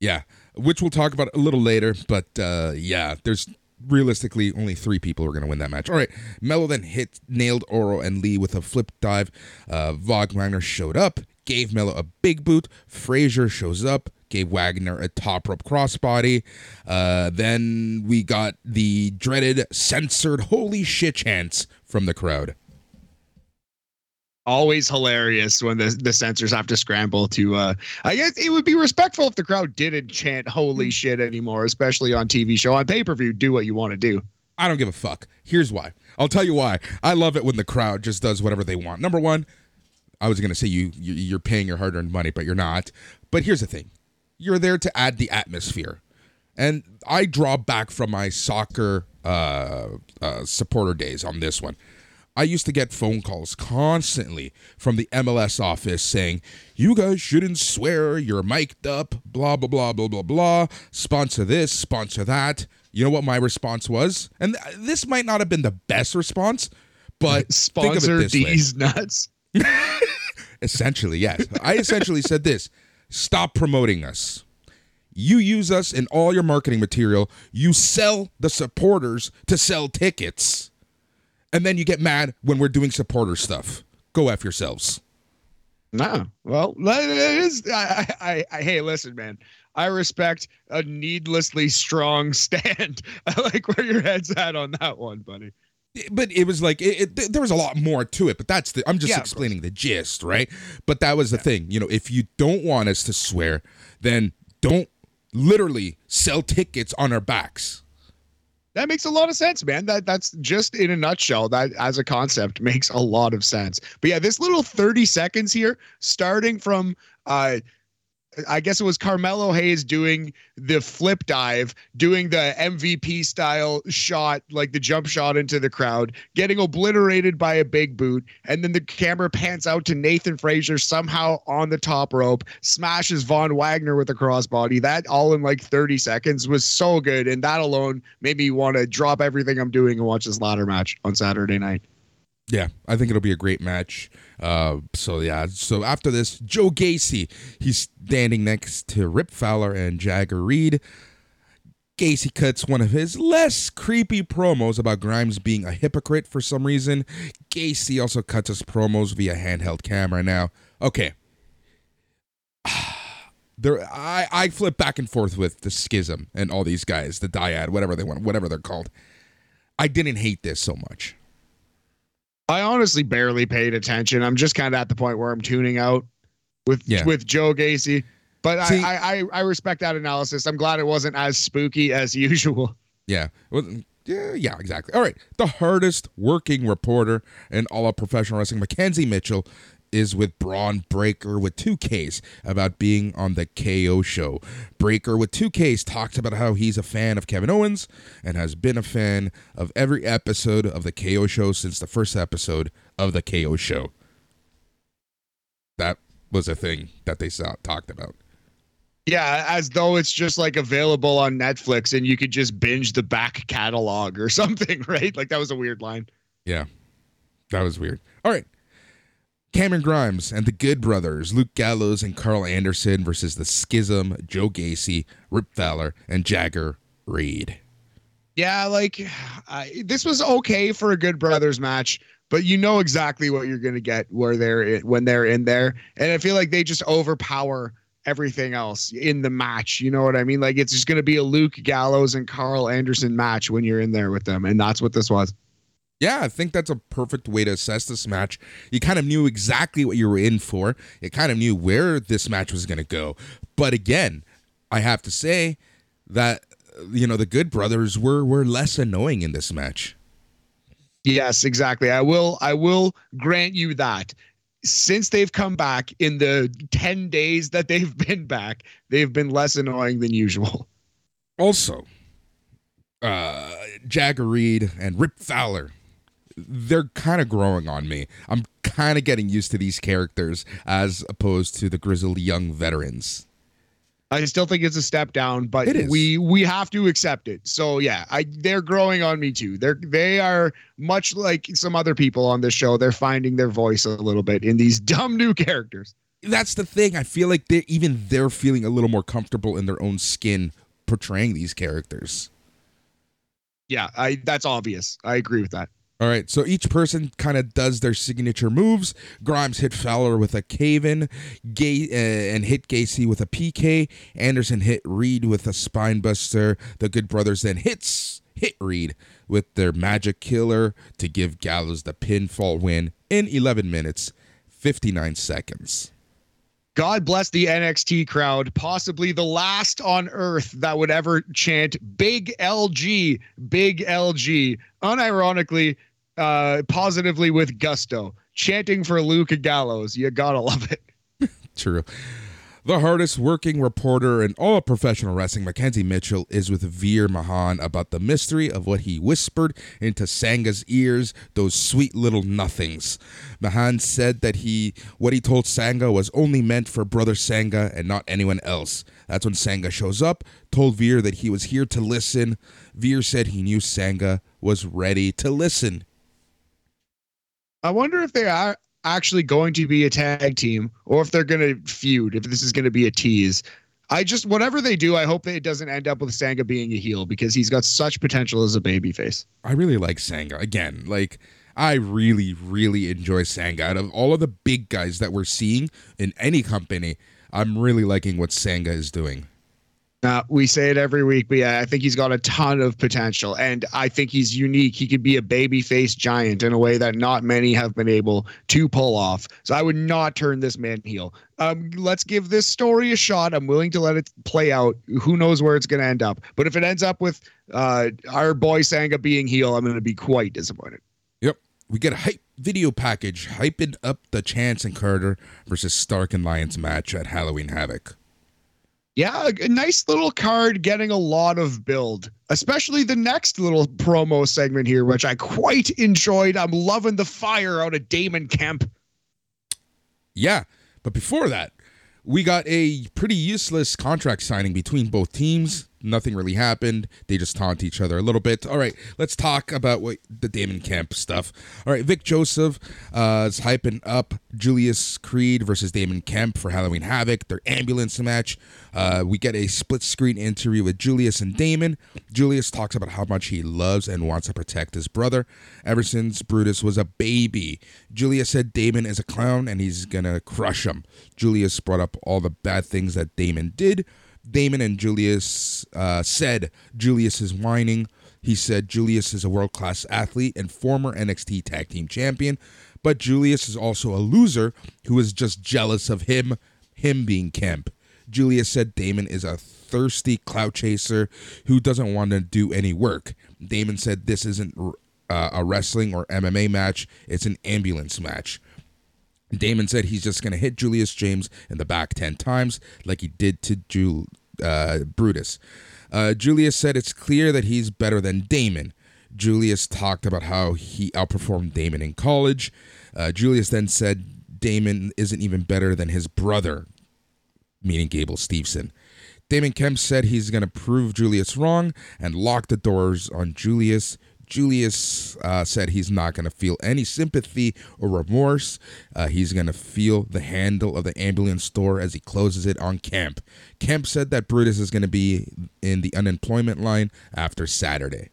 Yeah, which we'll talk about a little later. But uh, yeah, there's realistically only three people who are going to win that match. All right, Mello then hit nailed Oro and Lee with a flip dive. Uh, Wagner showed up, gave Mello a big boot. Frazer shows up, gave Wagner a top rope crossbody. Uh, then we got the dreaded censored holy shit chants from the crowd. Always hilarious when the, the censors have to scramble to. Uh, I guess it would be respectful if the crowd didn't chant holy shit anymore, especially on TV show. On pay per view, do what you want to do. I don't give a fuck. Here's why. I'll tell you why. I love it when the crowd just does whatever they want. Number one, I was gonna say you you're paying your hard earned money, but you're not. But here's the thing: you're there to add the atmosphere. And I draw back from my soccer uh, uh, supporter days on this one. I used to get phone calls constantly from the MLS office saying, You guys shouldn't swear, you're mic'd up, blah, blah, blah, blah, blah, blah. Sponsor this, sponsor that. You know what my response was? And this might not have been the best response, but *laughs* sponsor these way. nuts. *laughs* essentially, yes. I essentially said this Stop promoting us. You use us in all your marketing material. You sell the supporters to sell tickets. And then you get mad when we're doing supporter stuff. Go F yourselves. No. Well, it is. I, I, I, hey, listen, man. I respect a needlessly strong *laughs* stand. I like where your head's at on that one, buddy but it was like it, it, there was a lot more to it but that's the i'm just yeah, explaining the gist right? But that was the yeah. thing you know if you don't want us to swear then don't literally sell tickets on our backs. That makes a lot of sense man. That that's just in a nutshell that as a concept *laughs* makes a lot of sense. But yeah this little 30 seconds here starting from uh I guess it was Carmelo Hayes doing the flip dive, doing the MVP style shot, like the jump shot into the crowd, getting obliterated by a big boot. And then the camera pans out to Nathan Frazer somehow on the top rope, smashes Von Wagner with a crossbody. That all in like 30 seconds was so good. And that alone made me want to drop everything I'm doing and watch this ladder match on Saturday night. Yeah, I think it'll be a great match. Uh, so yeah, so after this, Joe Gacy, he's standing next to Rip Fowler and Jagger Reed. Gacy cuts one of his less creepy promos about Grimes being a hypocrite for some reason. Gacy also cuts his promos via handheld camera. Now, okay, *sighs* there I I flip back and forth with the schism and all these guys, the dyad, whatever they want, whatever they're called. I didn't hate this so much. I honestly barely paid attention. I'm just kind of at the point where I'm tuning out with Yeah. with Joe Gacy. But See- I, I I respect that analysis. I'm glad it wasn't as spooky as *laughs* usual. Yeah. Well, yeah, yeah, exactly. All right. The hardest working reporter in all of professional wrestling, McKenzie Mitchell, is with Bron Breakker with two Ks about being on the KO show. Breakker with two Ks talks about how he's a fan of Kevin Owens and has been a fan of every episode of the KO show since the first episode of the KO show. That was a thing that they saw, talked about. Yeah, as though it's just like available on Netflix and you could just binge the back catalog or *laughs* something, right? Like that was a weird line. Yeah. That was weird. All right. Cameron Grimes and the Good Brothers, Luke Gallows and Karl Anderson versus the Schism, Joe Gacy, Rip Fowler, and Jagger Reed. Yeah, like I, this was okay for a Good Brothers match, but you know exactly what you're gonna get where they're when they're in there, and I feel like they just overpower everything else in the match. You know what I mean? Like it's just gonna be a Luke Gallows and Karl Anderson match when you're in there with them, and that's what this was. Yeah, I think that's a perfect way to assess this match. You kind of knew exactly what you were in for. You kind of knew where this match was going to go. But again, I have to say that you know the Good Brothers were were less annoying in this match. Yes, exactly. I will I will grant you that. Since they've come back in the 10 days that they've *laughs* been back, they've been less annoying than usual. Also, uh, Jagger Reed and Rip Fowler, they're kind of growing on me. I'm kind of getting used to these characters as opposed to the grizzled young veterans. I still think it's a step down, but we we have to accept it. So yeah, I they're growing on me too. They're they are much like some other people on this show. They're finding their voice a little bit in these *laughs* dumb new characters. That's the thing. I feel like they even they're feeling a little more comfortable in their own skin portraying these characters. Yeah, I that's obvious. I agree with that. All right, so each person kind of does their signature moves. Grimes hit Fowler with a cave in, Gay uh, and hit Gacy with a PK. Anderson hit Reed with a spine buster. The Good Brothers then hits hit Reed with their magic killer to give Gallows the pinfall win in 11 minutes 59 seconds. God bless the NXT crowd, possibly the last on earth that would ever chant Big LG, Big LG, unironically, uh, positively with gusto, chanting for Luke Gallows. You gotta love it. True. The hardest working reporter in all of professional wrestling, McKenzie Mitchell, is with Veer Mahaan about the mystery of what he whispered into Sanga's ears, those sweet little nothings. Mahaan said that he what he told Sanga was only meant for brother Sanga and not anyone else. That's when Sanga shows up, told Veer that he was here to listen. Veer said he knew Sanga was ready to listen. I wonder if they are actually going to be a tag team or if they're going to feud, if this is going to be a tease. I just, whatever they do, I hope that it doesn't end up with Sanga being a heel because he's got such potential as a babyface. I really like Sanga. Again, like I really, really enjoy Sanga. Out of all of the big guys that we're seeing in any company, I'm really liking what Sanga is doing. Uh, we say it every week, but yeah, I think he's got a ton of potential, and I think he's unique. He could be a babyface giant in a way that not many have been able to pull off. So I would not turn this man heel. Um, let's give this story a shot. I'm willing to let it play out. Who knows where it's going to end up? But if it ends up with uh, our boy Sanga being heel, I'm going to be quite disappointed. Yep. We get a hype video package hyping up the Chance and Carter versus Stark and Lyons match at Halloween Havoc. Yeah, a, nice little card getting a lot of build, especially the next little promo segment here, which I quite enjoyed. I'm loving the fire out of Damon Kemp. Yeah, but before that, we got a pretty useless contract signing between both teams. Nothing really happened. They just taunt each other a little bit. All right, let's talk about what the Damon Kemp stuff. All right, Vic Joseph uh, is hyping up Julius Creed versus Damon Kemp for Halloween Havoc, their ambulance match. Uh, we get a split screen interview with Julius and Damon. Julius talks about how much he loves and wants to protect his brother ever since Brutus was a baby. Julius said Damon is a clown and he's gonna crush him. Julius brought up all the bad things that Damon did. Damon and Julius uh, said Julius is whining. He said Julius is a world class athlete and former NXT Tag Team Champion, but Julius is also a loser who is just jealous of him, him being Kemp. Julius said Damon is a thirsty clout chaser who doesn't want to do any work. Damon said this isn't uh, a wrestling or MMA match, it's an ambulance match. Damon said he's just going to hit Julius James in the back 10 times like he did to uh, Brutus. Uh, Julius said it's clear that he's better than Damon. Julius talked about how he outperformed Damon in college. Uh, Julius then said Damon isn't even better than his brother, meaning Gable Steveson. Damon Kemp said he's going to prove Julius wrong and lock the doors on Julius. Julius uh, said he's not going to feel any sympathy or remorse. Uh, he's going to feel the handle of the ambulance door as he closes it on Kemp. Kemp said that Brutus is going to be in the unemployment line after Saturday.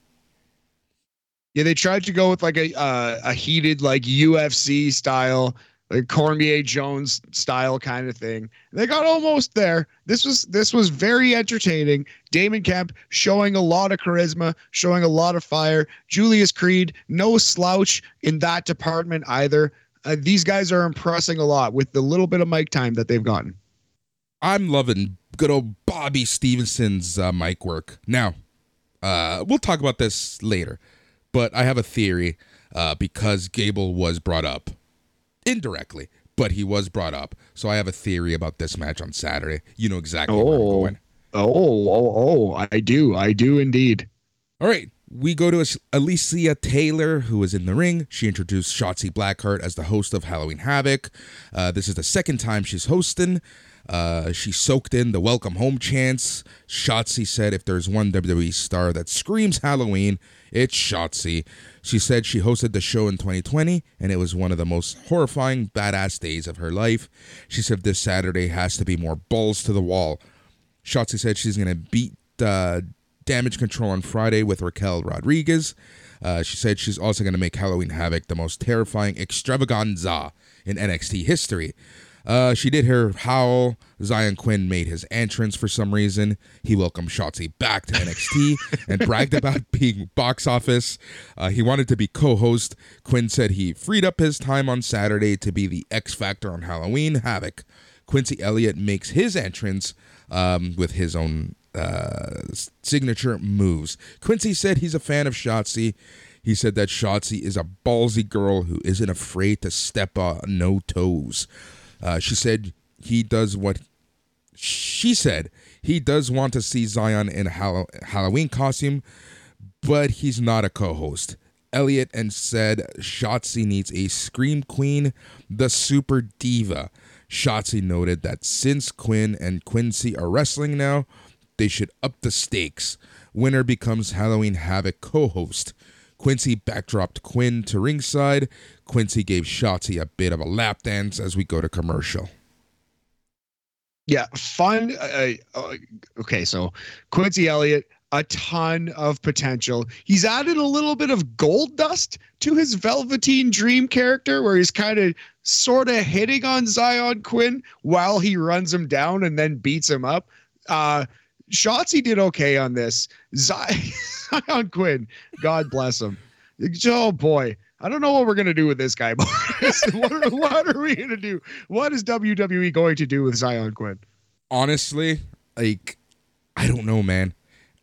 Yeah, they tried to go with like a uh, a heated like UFC style like Cormier Jones style kind of thing. They got almost there. This was this was very entertaining. Damon Kemp showing a lot of charisma, showing a lot of fire. Julius Creed, no slouch in that department either. Uh, these guys are impressing a lot with the little bit of mic time that they've gotten. I'm loving good old Bobby Stevenson's uh, mic work. Now, uh, we'll talk about this later, but I have a theory uh, because Gable was brought up indirectly, but he was brought up. So I have a theory about this match on Saturday. You know exactly oh. where I'm going. Oh, oh, oh, I do. I do indeed. All right. We go to Alicia Taylor, who is in the ring. She introduced Shotzi Blackheart as the host of Halloween Havoc. Uh, this is the second time she's hosting. Uh, she soaked in the welcome home chants. Shotzi said if there's one WWE star that screams Halloween, it's Shotzi. She said she hosted the show in 2020 and it was one of the most horrifying, badass days of her life. She said this Saturday has to be more balls to the wall. Shotzi said she's going to beat uh, Damage Control on Friday with Raquel Rodriguez. Uh, she said she's also going to make Halloween Havoc the most terrifying extravaganza in NXT history. Uh, she did her howl. Xyon Quinn made his entrance for some reason. He welcomed Shotzi back to NXT *laughs* and bragged about being box office. Uh, he wanted to be co host. Quinn said he freed up his time on Saturday to be the X Factor on Halloween Havoc. Quincy Elliott makes his entrance um, with his own uh, signature moves. Quincy said he's a fan of Shotzi. He said that Shotzi is a ballsy girl who isn't afraid to step on no toes. Uh, she said he does what she said he does want to see Xyon in a Halloween costume, but he's not a co-host. Elliott and said Shotzi needs a scream queen, the super diva. Shotzi noted that since Quinn and Quincy are wrestling now, they should up the stakes. Winner becomes Halloween Havoc co-host. Quincy backdropped Quinn to ringside. Quincy gave Shotzi a bit of a lap dance as we go to commercial. Yeah, fun. Uh, uh, okay, so Quincy Elliott, a ton of potential. He's added a little bit of gold dust to his Velveteen Dream character, where he's kind of sort of hitting on Xyon Quinn while he runs him down and then beats him up. Uh, Shotzi did okay on this. *laughs* Xyon Quinn, God bless him. Oh boy, I don't know what we're gonna do with this guy. *laughs* what, are, what are we gonna do? What is WWE going to do with Xyon Quinn? Honestly, like I don't know, man.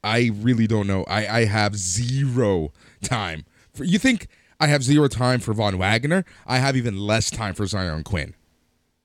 I really don't know. I I have zero time. For, you think I have zero time for Von Wagner? I have even less time for Xyon Quinn.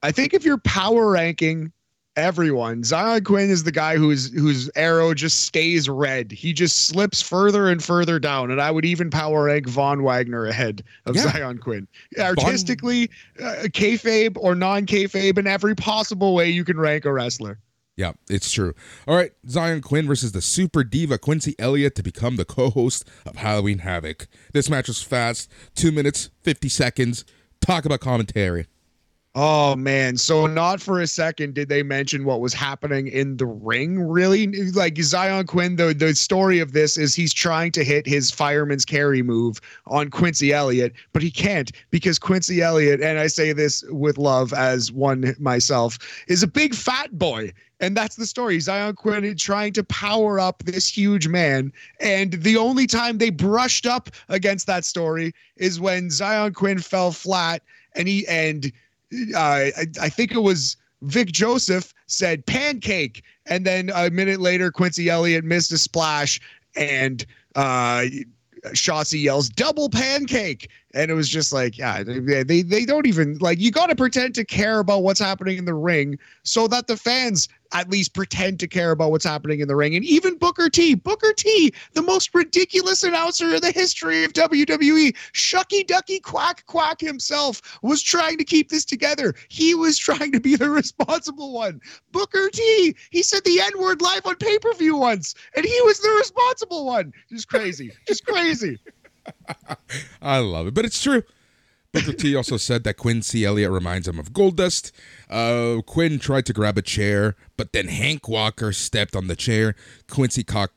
I think if you're power ranking everyone. Xyon Quinn is the guy whose whose arrow just stays red. He just slips further and further down, and I would even power egg Von Wagner ahead of Yeah. Xyon Quinn. Artistically, uh, kayfabe or non kayfabe, in every possible way you can rank a wrestler. Yeah, it's true. All right, Xyon Quinn versus the super diva Quincy Elliott to become the co-host of Halloween Havoc. This match was fast, two minutes fifty seconds. Talk about commentary. Oh man, so not for a second did they mention what was happening in the ring, really? Like Xyon Quinn, the the story of this is he's trying to hit his fireman's carry move on Quincy Elliott, but he can't because Quincy Elliott, and I say this with love as one myself, is a big fat boy. And that's the story. Xyon Quinn is trying to power up this huge man. And the only time they brushed up against that story is when Xyon Quinn fell flat and he and I, I think it was Vic Joseph said pancake, and then a minute later, Quincy Elliott missed a splash, and uh, yells double pancake, and it was just like, yeah, they they, they don't even like. You got to pretend to care about what's happening in the ring so that the fans at least pretend to care about what's happening in the ring. And even Booker T, Booker T, the most ridiculous announcer in the history of WWE, Shucky Ducky Quack Quack himself was trying to keep this together. He was trying to be the *laughs* responsible one. Booker T, he said the N word live on pay per view once, and he was the responsible one. Just crazy, just crazy. *laughs* I love it, but it's true. Booker T also said that Quincy Elliott reminds him of Goldust. Uh, Quinn tried to grab a chair, but then Hank Walker stepped on the chair. Quincy caught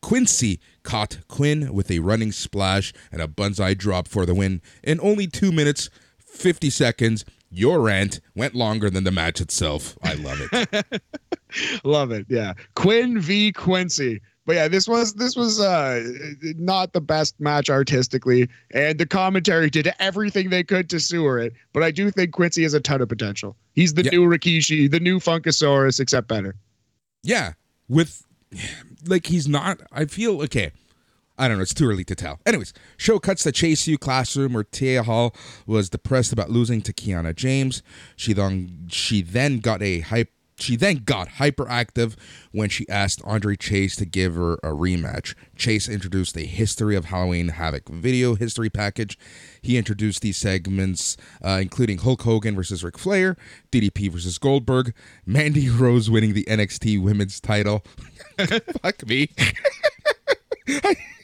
Quincy caught Quinn with a running splash and a banzai drop for the win in only two minutes, fifty seconds. Your rant went longer than the match itself. I love it. *laughs* Love it. Yeah. Quinn v Quincy. But yeah, this was this was uh not the best match artistically, and the commentary did everything they could to sewer it. But I do think Quincy has a ton of potential. He's the Yeah. new Rikishi, the new Funkasaurus, except better. Yeah, with like he's not. I feel okay. I don't know. It's too early to tell. Anyways, show cuts the Chase U classroom where Thea Hale was depressed about losing to Kiana James. She then she then got a hype. She then got hyperactive when she asked Andre Chase to give her a rematch. Chase introduced a History of Halloween Havoc video history package. He introduced these segments, uh, including Hulk Hogan versus Ric Flair, DDP versus Goldberg, Mandy *laughs* Rose winning the NXT Women's title. *laughs* Fuck me. *laughs*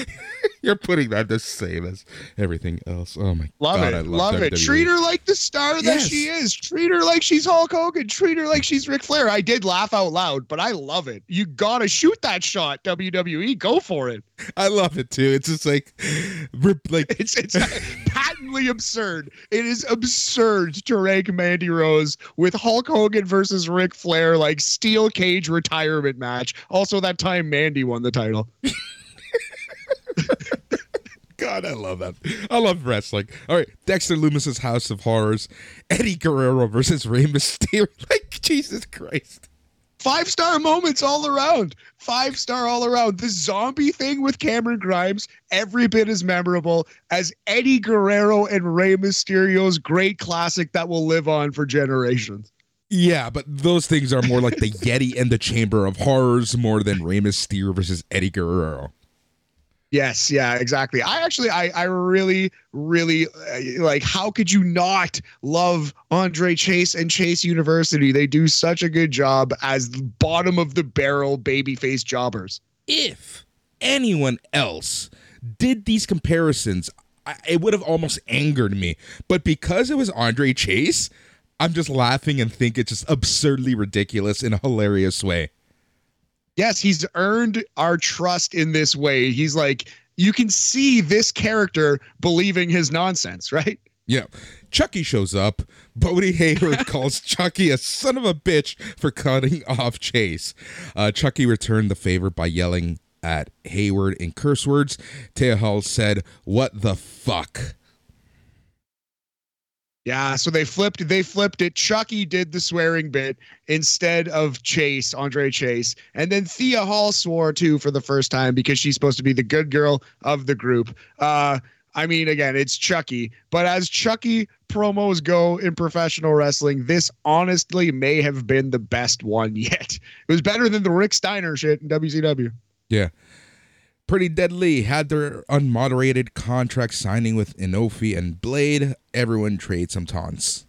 *laughs* You're putting that the same as everything else. Oh my god. Love god, it. I love, love, it. WWE. Treat her like the star that Yes. she is. Treat her like she's Hulk Hogan. Treat her like she's Ric Flair. I did laugh out loud, but I love it. You gotta shoot that shot, WWE. Go for it. I love it too. It's just like, rip, like *laughs* It's it's patently absurd. It is absurd to rank Mandy Rose with Hulk Hogan versus Ric Flair like steel cage retirement match. Also, that time Mandy won the title. *laughs* *laughs* God, I love that. I love wrestling. All right, Dexter Lumis's House of Horrors, Eddie Guerrero versus Rey Mysterio. *laughs* Like Jesus Christ. Five star moments all around. Five star all around. The zombie thing with Cameron Grimes, every bit as memorable as Eddie Guerrero and Rey Mysterio's great classic that will live on for generations. Yeah, but those things are more like the *laughs* Yeti and the Chamber of Horrors more than Rey Mysterio versus Eddie Guerrero. Yes, yeah, exactly. I actually, I, I really, really uh, like. How could you not love Andre Chase and Chase University? They do such a good job as bottom of the barrel babyface jobbers. if anyone else did these comparisons, I, it would have almost angered me. But because it was Andre Chase, I'm just laughing and think it's just absurdly ridiculous in a hilarious way. Yes, he's earned our trust in this way. He's like, you can see this character believing his nonsense, right? Yeah. Chucky shows up. Bodhi Hayward *laughs* calls Chucky a son of a bitch for cutting off Chase. Uh, Chucky returned the favor by yelling at Hayward in curse words. Thea Hale said, What the fuck? Yeah, so they flipped they flipped it. Chucky did the swearing bit instead of Chase, Andre Chase. And then Thea Hale swore too for the first time because she's supposed to be the good girl of the group. Uh I mean, again, it's Chucky, but as Chucky promos go in professional wrestling, this honestly may have been the best one *laughs* yet. It was better than the Rick Steiner shit in WCW. Yeah. Pretty Deadly had their unmoderated contract signing with Enofe and Blade. Everyone trade some taunts.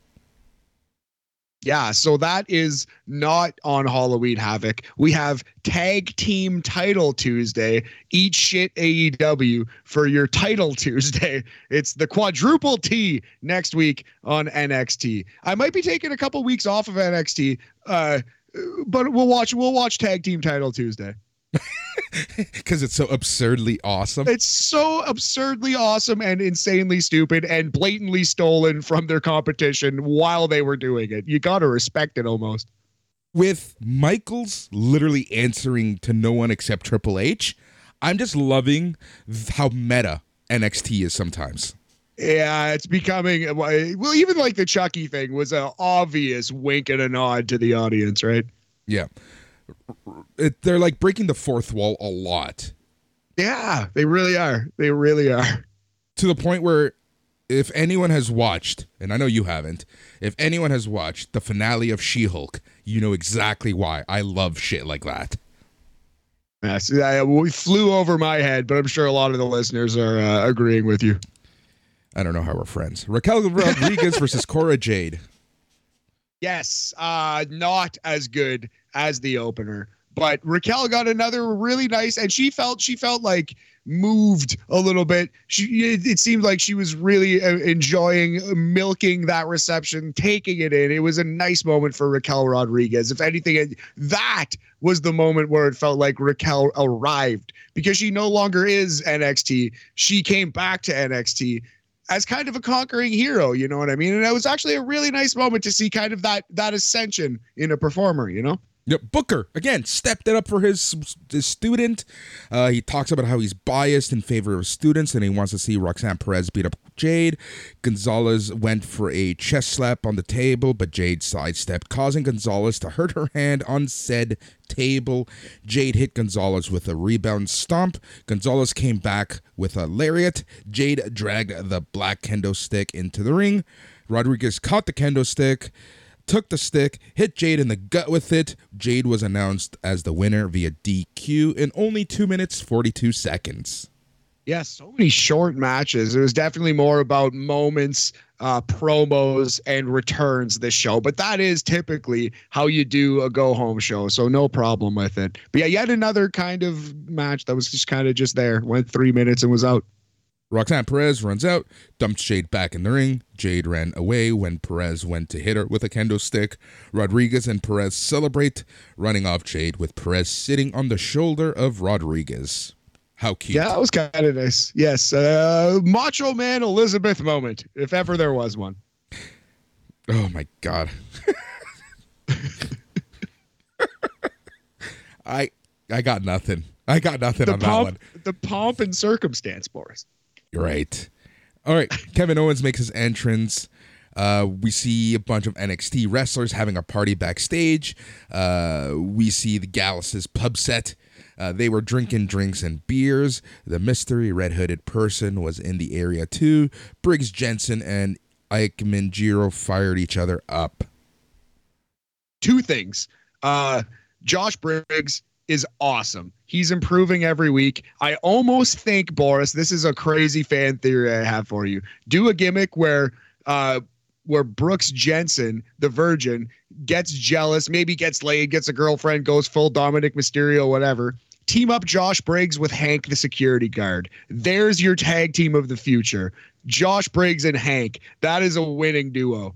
Yeah, so that is not on Halloween Havoc. We have Tag Team Title Tuesday. Eat shit AEW for your Title Tuesday. It's the quadruple T next week on NXT. I might be taking a couple weeks off of NXT, uh, but we'll watch. We'll watch Tag Team Title Tuesday. *laughs* Because it's so absurdly awesome. It's so absurdly awesome and insanely stupid and blatantly stolen from their competition while they were doing it. You got to respect it almost. With Michaels literally answering to no one except Triple H, I'm just loving how meta NXT is sometimes. Yeah, it's becoming uh, well. Even like the Chucky thing was an obvious wink and a nod to the audience, right? Yeah, it, they're like breaking the fourth wall a lot. Yeah, they really are. They really are. To the point where if anyone has watched, and I know you haven't, if anyone has watched the finale of She Hulk, you know exactly why I love shit like that. Yes, I, we flew over my head, but I'm sure a lot of the listeners are uh, agreeing with you. I don't know how we're friends. Raquel Rodriguez *laughs* versus Cora Jade. Yes, uh, not as good as the opener. But Raquel got another really nice, and she felt she felt like moved a little bit. She it, it seemed like she was really uh, enjoying milking that reception, taking it in. It was a nice moment for Raquel Rodriguez. If anything, that was the moment where it felt like Raquel arrived because she no longer is NXT. She came back to NXT as kind of a conquering hero, you know what I mean? And it was actually a really nice moment to see kind of that that ascension in a performer, you know? Booker again stepped it up for his, his student. Uh, he talks about how he's biased in favor of students and he wants to see Roxanne Perez beat up Jade. Gonzalez went for a chest slap on the table, but Jade sidestepped, causing Gonzalez to hurt her hand on said table. Jade hit Gonzalez with a rebound stomp. Gonzalez came back with a lariat. Jade dragged the black kendo stick into the ring. Rodriguez caught the kendo stick took the stick, hit Jade in the gut with it. Jade was announced as the winner via DQ in only 2 minutes 42 seconds. Yeah, so many short matches. It was definitely more about moments, uh, promos, and returns this show. But that is typically how you do a go home show. So no problem with it. But yeah, yet another kind of match that was just kind of just there. Went three minutes and was out. Roxanne Perez runs out, dumps Jade back in the ring. Jade ran away when Perez went to hit her with a kendo stick. Rodriguez and Perez celebrate, running off Jade with Perez sitting on the shoulder of Rodriguez. How cute. Yeah, that was kind of nice. Yes. Uh, Macho Man Elizabeth moment, if ever there was one. Oh, my God. I I got nothing. I got nothing the on pomp, that one. The pomp and circumstance, Boris. You're right. All right. Kevin Owens makes his entrance. Uh, we see a bunch of NXT wrestlers having a party backstage. Uh, we see the Gallus' pub set. Uh, they were drinking drinks and beers. The mystery red hooded person was in the area too. Briggs Jensen and Ike Minjiro fired each other up. Two things. Uh, Josh Briggs is awesome. He's improving every week. I almost think, Boris, this is a crazy fan theory I have for you. Do a gimmick where uh where Brooks Jensen, the virgin, gets jealous, maybe gets laid, gets a girlfriend, goes full Dominik Mysterio, whatever. Team up Josh Briggs with Hank, the security guard. There's your tag team of the future. Josh Briggs and Hank. That is a winning duo.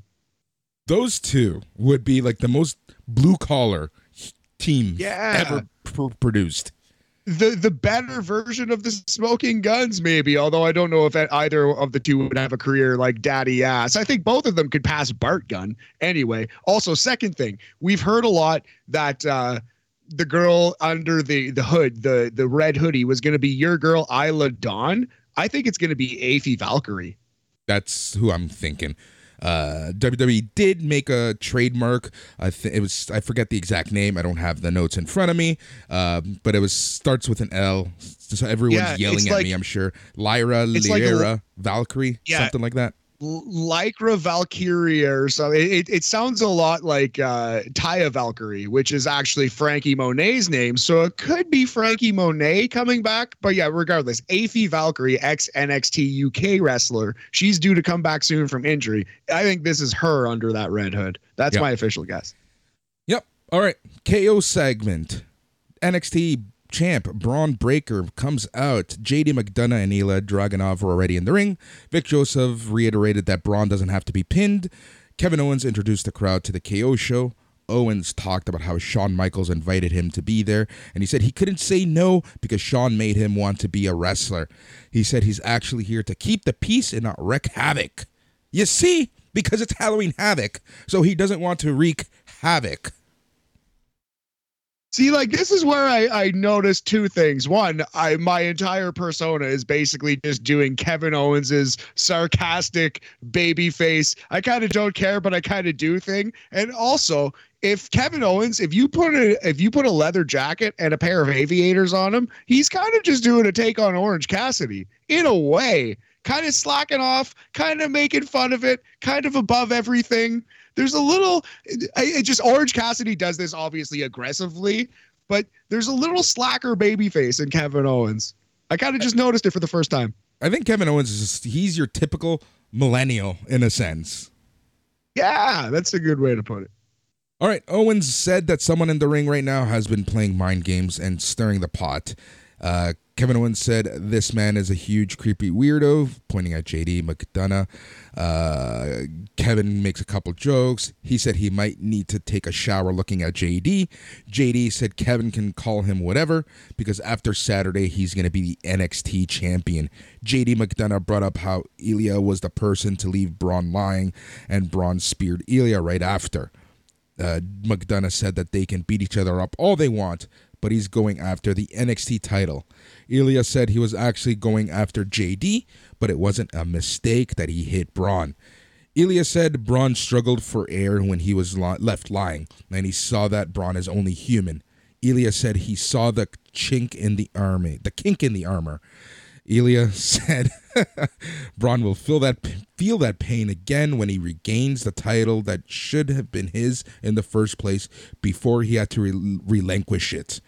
Those two would be like the most blue collar team yeah. ever pr- produced. The the better version of the Smoking Guns, maybe. Although I don't know if either of the two would have a career like Daddy Ass. I think both of them could pass Bart Gunn Anyway, also second thing, we've heard a lot that uh, the girl under the the hood, the the red hoodie, was going to be your girl Isla Dawn. I think it's going to be Aoife Valkyrie. That's who I'm thinking. Uh, WWE did make a trademark. I think it was I forget the exact name. I don't have the notes in front of me. Uh, but it was starts with an L. So everyone's Yeah, yelling at like- me. I'm sure. Lyra, It's like Lyra, Valkyrie, Yeah. something like that. Lycra Valkyria or something. It, it, sounds a lot like uh, Taya Valkyrie, which is actually Frankie Monet's name. So it could be Frankie Monet coming back. But yeah, regardless, Aoife Valkyrie, ex NXT UK wrestler, she's due to come back soon from injury. I think this is her under that red hood. That's Yeah. my official guess. Yep. All right. KO segment. NXT champ Bron Breakker comes out. JD McDonagh and Ilya Dragunov were already in the ring. Vic Joseph reiterated that Bron doesn't have to be pinned. Kevin Owens introduced the crowd to the KO show. Owens talked about how Shawn Michaels invited him to be there, and he said he couldn't say no because Shawn made him want to be a wrestler. He said he's actually here to keep the peace and not wreak havoc. You see, because it's Halloween Havoc, so he doesn't want to wreak havoc. See, like this is where I I noticed two things. One, I my entire persona is basically just doing Kevin Owens's sarcastic baby face. I kind of don't care, but I kind of do thing. And also, if Kevin Owens, if you put a if you put a leather jacket and a pair of aviators on him, he's kind of just doing a take on Orange Cassidy in a way. Kind of slacking off, kind of making fun of it, kind of above everything there's a little I, it just orange cassidy does this obviously aggressively but there's a little slacker baby face in kevin owens i kind of just noticed it for the first time I think Kevin Owens is just, he's your typical millennial in a sense. yeah that's a good way to put it All right, Owens said that someone in the ring right now has been playing mind games and stirring the pot. Uh, Kevin Owens said this man is a huge creepy weirdo, pointing at JD McDonagh. Uh, Kevin makes a couple jokes. He said he might need to take a shower looking at JD. JD said Kevin can call him whatever because after Saturday he's going to be the NXT champion. JD McDonagh brought up how Ilya was the person to leave Bron lying, and Bron speared Ilya right after uh, McDonagh said that they can beat each other up all they want, but he's going after the NXT title. Ilya said he was actually going after JD, but it wasn't a mistake that he hit Bron. Ilya said Bron struggled for air when he was left lying, and he saw that Bron is only human. Ilya said he saw the chink in the armor, the kink in the armor. Ilya *laughs* said Bron will feel that feel that pain again when he regains the title that should have been his in the first place before he had to re- relinquish it.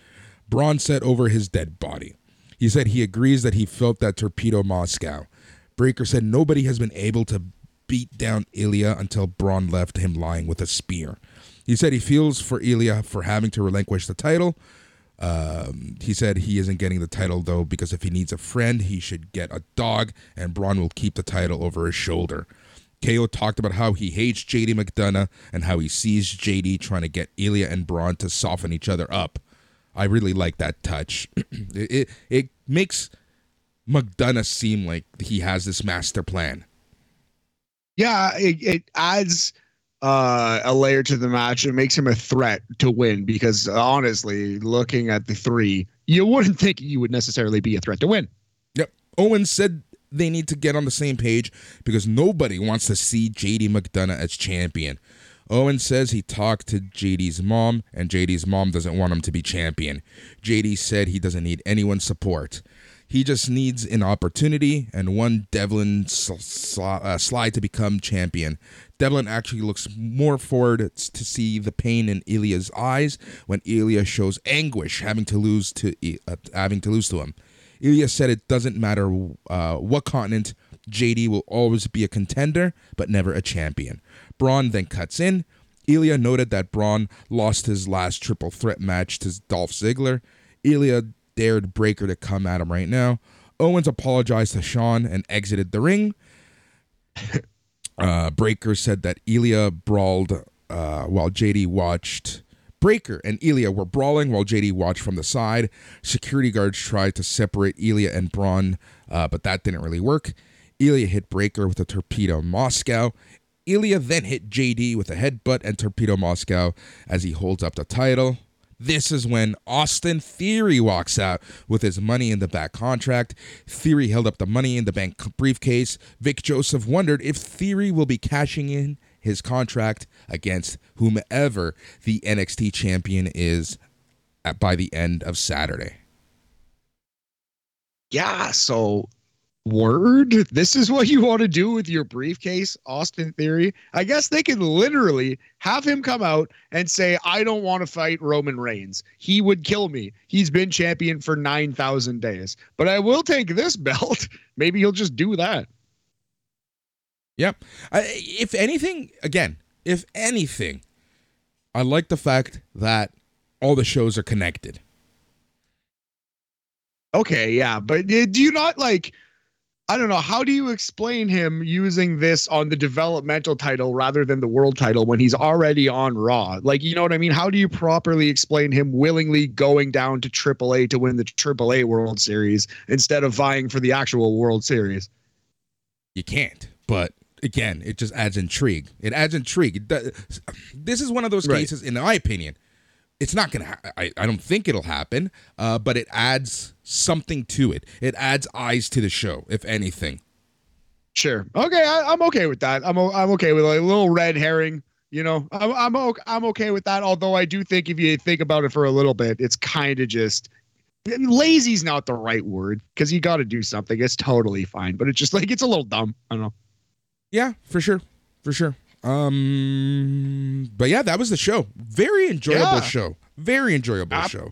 Bron said over his dead body. He said he agrees that he felt that torpedo Moscow. Breakker said nobody has been able to beat down Ilya until Bron left him lying with a spear. He said he feels for Ilya for having to relinquish the title. Um, he said he isn't getting the title though because if he needs a friend, he should get a dog, and Bron will keep the title over his shoulder. KO talked about how he hates JD McDonagh and how he sees JD trying to get Ilya and Bron to soften each other up. I really like that touch. *clears throat* it, it it makes McDonagh seem like he has this master plan. yeah it, it adds uh, a layer to the match it makes him a threat to win because honestly looking at the three you wouldn't think you would necessarily be a threat to win Yep. Owens said they need to get on the same page because nobody wants to see JD McDonagh as champion. Owens says he talked to JD's mom, and JD's mom doesn't want him to be champion. JD said he doesn't need anyone's support. He just needs an opportunity and one Devlin sl- sl- uh, slide to become champion. Devlin actually looks more forward to see the pain in Ilya's eyes when Ilya shows anguish having to lose to uh, having to lose to him. Ilya said it doesn't matter uh, what continent, JD will always be a contender, but never a champion. Bron then cuts in. Ilya noted that Bron lost his last triple threat match to Dolph Ziggler. Ilya dared Breakker to come at him right now. Owens apologized to Shawn and exited the ring. *laughs* Uh, Breakker said that Ilya brawled uh, while JD watched. Breakker and Ilya were brawling while JD watched from the side. Security guards tried to separate Ilya and Bron, uh, but that didn't really work. Ilya hit Breakker with a torpedo Moscow. Ilya then hit JD with a headbutt and torpedo Moscow as he holds up the title. This is when Austin Theory walks out with his money in the back contract. Theory held up the money in the bank briefcase. Vic Joseph wondered if Theory will be cashing in his contract against whomever the NXT champion is by the end of Saturday. Yeah, so word this is what you want to do with your briefcase austin theory i guess they could literally have him come out and say i don't want to fight roman reigns he would kill me he's been champion for 9000 days but i will take this *laughs* belt maybe he'll just do that Yep. I, if anything, again, if anything, I like the fact that all the shows are connected. Okay, yeah, but uh, do you not like? I don't know. How do you explain him using this on the developmental title rather than the world title when he's already on Raw? Like, you know what I mean? How do you properly explain him willingly going down to AAA to win the AAA World Series instead of vying for the actual World Series? You can't. But again, it just adds intrigue. It adds intrigue. this is one of those right. cases, in my opinion. It's not gonna. Ha- I I don't think it'll happen. Uh, but it adds something to it. It adds eyes to the show, if anything. Sure. Okay, I, am okay with that. I'm I'm okay with like a little red herring. You know, I'm I'm okay, I'm okay with that. Although I do think if you think about it for a little bit, it's kind of just lazy's not the right word because you got to do something. It's totally fine, but it's just like it's a little dumb. I don't know. Yeah, for sure, for sure. Um, but yeah, that was the show. Very enjoyable yeah. show. Very enjoyable Ab- show.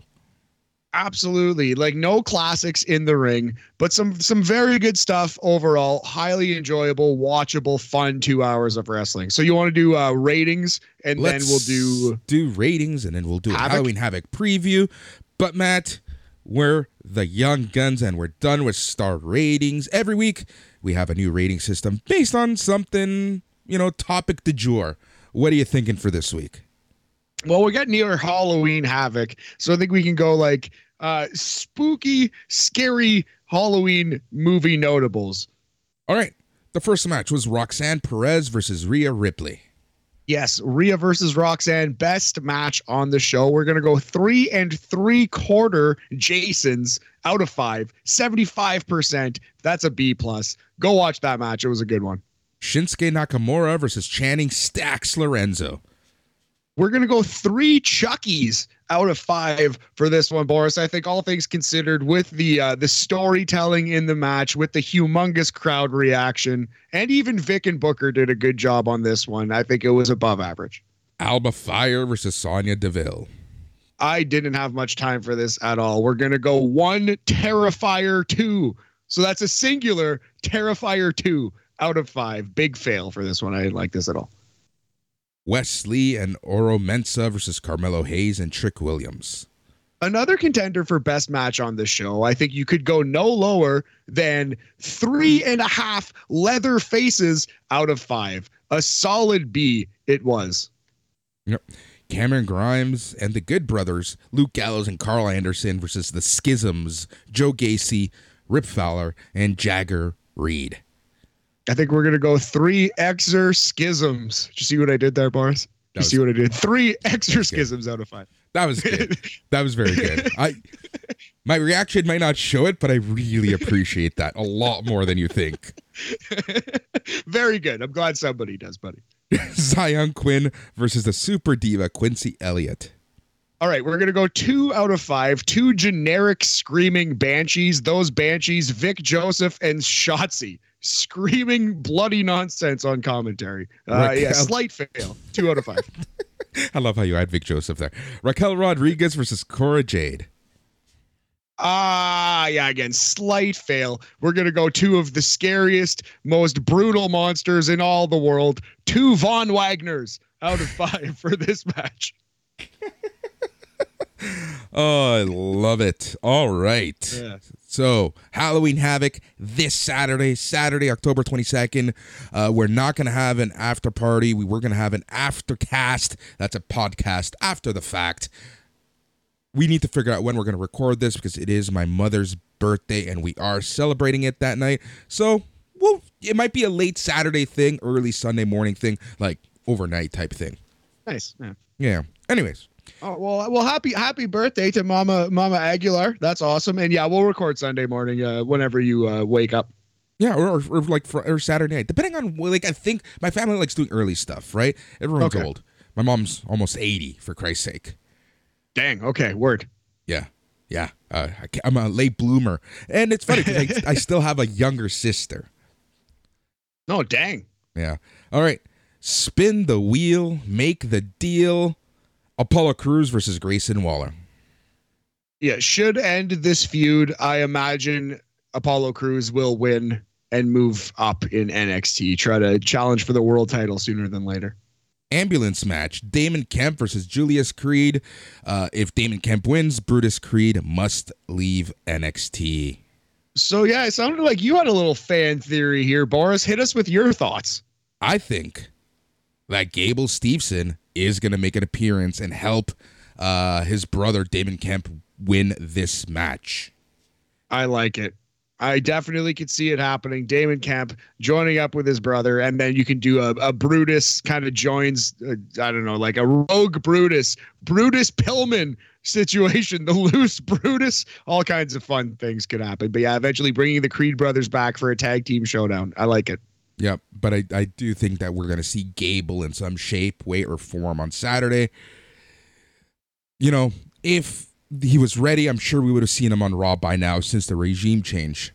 Absolutely. Like no classics in the ring, but some some very good stuff overall. Highly enjoyable, watchable, fun 2 hours of wrestling. So you want to do uh ratings and Let's then we'll do do ratings and then we'll do Havoc? a Halloween Havoc preview. But Matt, we're the young guns and we're done with star ratings. Every week we have a new rating system based on something, you know, topic du jour. What are you thinking for this week? Well, we got near Halloween Havoc, so I think we can go like uh, spooky, scary Halloween movie notables. All right. The first match was Roxanne Perez versus Rhea Ripley. Yes, Rhea versus Roxanne, best match on the show. We're going to go three and three quarter Jasons out of five, 75%. That's a B plus. Go watch that match. It was a good one. Shinsuke Nakamura versus Channing Stacks Lorenzo. We're going to go three Chuckies out of five for this one, Boris. I think all things considered, with the uh, the storytelling in the match, with the humongous crowd reaction, and even Vic and Booker did a good job on this one. I think it was above average. Alba Fyre versus Sonya Deville. I didn't have much time for this at all. We're going to go one Terrifier two. So that's a singular Terrifier two out of five. Big fail for this one. I didn't like this at all. Wes Lee and Oro Mensah versus Carmelo Hayes and Trick Williams. Another contender for best match on the show. I think you could go no lower than three and a half leather faces out of five. A solid B it was. Yep. Cameron Grimes and the Good Brothers, Luke Gallows and Karl Anderson versus the Schisms, Joe Gacy, Rip Fowler, and Jagger Reed. I think we're gonna go three exorcisms. Did you see what I did there, Boris? Did you see what I did? Three exorcisms out of five. That was good. *laughs* that was very good. I my reaction might not show it, but I really appreciate that a lot more than you think. *laughs* very good. I'm glad somebody does, buddy. *laughs* Xyon Quinn versus the super diva Quincy Elliott. All right, we're gonna go two out of five. Two generic screaming banshees. Those banshees, Vic Joseph and Shotzi screaming bloody nonsense on commentary. Uh, yeah, slight fail. Two out of five. *laughs* I love how you add Vic Joseph there. Raquel Rodriguez versus Cora Jade. Ah, yeah, again, slight fail. We're going to go two of the scariest, most brutal monsters in all the world. Two Von Wagners out of five for this match. *laughs* oh, I love it. All right. Yeah. So, Halloween Havoc this Saturday, Saturday, October 22nd. Uh, we're not going to have an after party. We were going to have an aftercast. That's a podcast after the fact. We need to figure out when we're going to record this because it is my mother's birthday and we are celebrating it that night. So, well, it might be a late Saturday thing, early Sunday morning thing, like overnight type thing. Nice. Yeah. Yeah. Anyways, Oh well, well, happy happy birthday to Mama Mama Aguilar. That's awesome. And yeah, we'll record Sunday morning uh, whenever you uh, wake up. Yeah, or, or, or like for, or Saturday night, depending on like I think my family likes doing early stuff, right? Everyone's Okay. old. My mom's almost eighty, for Christ's sake. Dang. Okay. Word. Yeah, yeah. Uh, I I'm a late bloomer, and it's funny because I, *laughs* I still have a younger sister. No. Dang. Yeah. All right. Spin the wheel, make the deal. Apollo Crews versus Grayson Waller. Yeah. Should end this feud. I imagine Apollo Crews will win and move up in NXT. Try to challenge for the world title sooner than later. Ambulance match: Damon Kemp versus Julius Creed. Uh, if Damon Kemp wins, Brutus Creed must leave NXT. So yeah, it sounded like you had a little fan theory here, Boris. Hit us with your thoughts. I think that Gable Steveson is going to make an appearance and help uh, his brother Damon Kemp win this match. I like it. I definitely could see it happening. Damon Kemp joining up with his brother, and then you can do a, a Brutus kind of joins, uh, I don't know, like a rogue Brutus, Brutus Pillman situation, *laughs* the loose Brutus. All kinds of fun things could happen. But yeah, eventually bringing the Creed brothers back for a tag team showdown. I like it. Yep, but I, I do think that we're going to see Gable in some shape, way, or form on Saturday. You know, if he was ready, I'm sure we would have seen him on Raw by now since the regime change.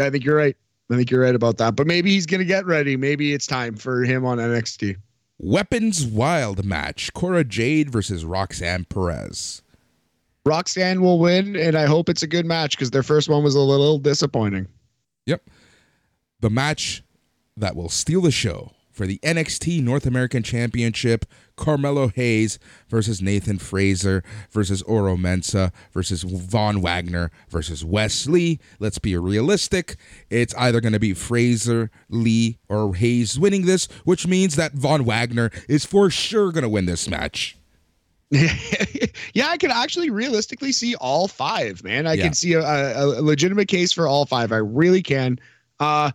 I think you're right. I think you're right about that. But maybe he's going to get ready. Maybe it's time for him on NXT. Weapons Wild match Cora Jade versus Roxanne Perez. Roxanne will win, and I hope it's a good match because their first one was a little disappointing. Yep. The match that will steal the show for the NXT North American Championship Carmelo Hayes versus Nathan Frazer versus Oro Mensah versus Von Wagner versus Wes Lee. Let's be realistic. It's either going to be Frazer, Lee, or Hayes winning this, which means that Von Wagner is for sure going to win this match. *laughs* yeah, I can actually realistically see all five, man. I Yeah. can see a, a, a legitimate case for all five. I really can. Uh,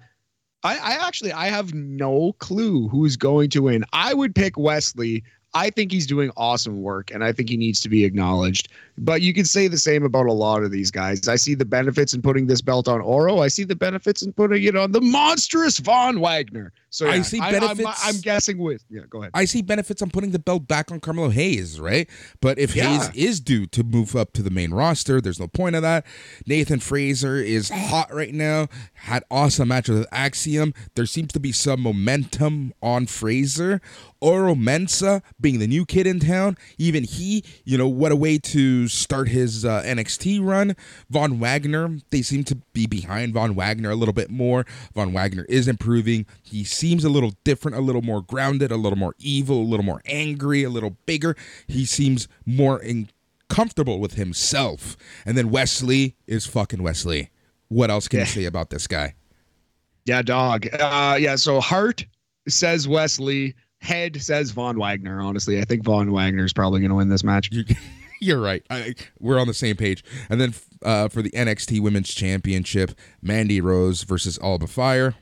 I, I actually I have no clue who's going to win. I would pick Wes Lee. I think he's doing awesome work, and I think he needs to be acknowledged. But you can say the same about a lot of these guys. I see the benefits in putting this belt on Oro. I see the benefits in putting it on the monstrous Von Wagner. So I yeah, see I'm- benefits- I'm, guessing with yeah. Go ahead. I see benefits on putting the belt back on Carmelo Hayes, right? But if Yeah. Hayes is due to move up to the main roster, there's no point of that. Nathan Frazer is hot right now. Had awesome match with Axiom. There seems to be some momentum on Frazer. Oro Mensah being the new kid in town, even he, you know, what a way to start his uh, NXT run. Von Wagner, they seem to be behind Von Wagner a little bit more. Von Wagner is improving. He seems a little different, a little more grounded, a little more evil, a little more angry, a little bigger. He seems more in- comfortable with himself. And then Wes Lee is fucking Wes Lee. What else can Yeah. you say about this guy? Yeah, dog. Uh, yeah. So Hart says Wes Lee. Head says Von Wagner. Honestly, I think Von Wagner is probably going to win this match. You, *laughs* you're right. I, we're on the same page. And then uh, for the NXT Women's Championship, Mandy Rose versus Alba Fyre.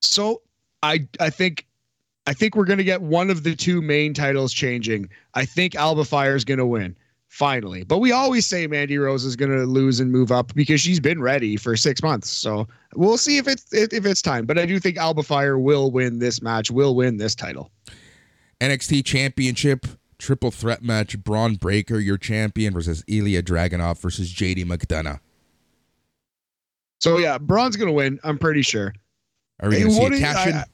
So I I think I think we're going to get one of the two main titles changing. I think Alba Fyre is going to win finally. But we always say Mandy Rose is going to lose and move up because she's been ready for 6 months. So we'll see if it's if it's time. But I do think Alba Fyre will win this match, will win this title. NXT Championship triple threat match: Bron Breakker, your champion, versus Ilya Dragunov versus JD McDonagh. So yeah, Bron's going to win, I'm pretty sure. Are we Hey, going to see a cash in? I-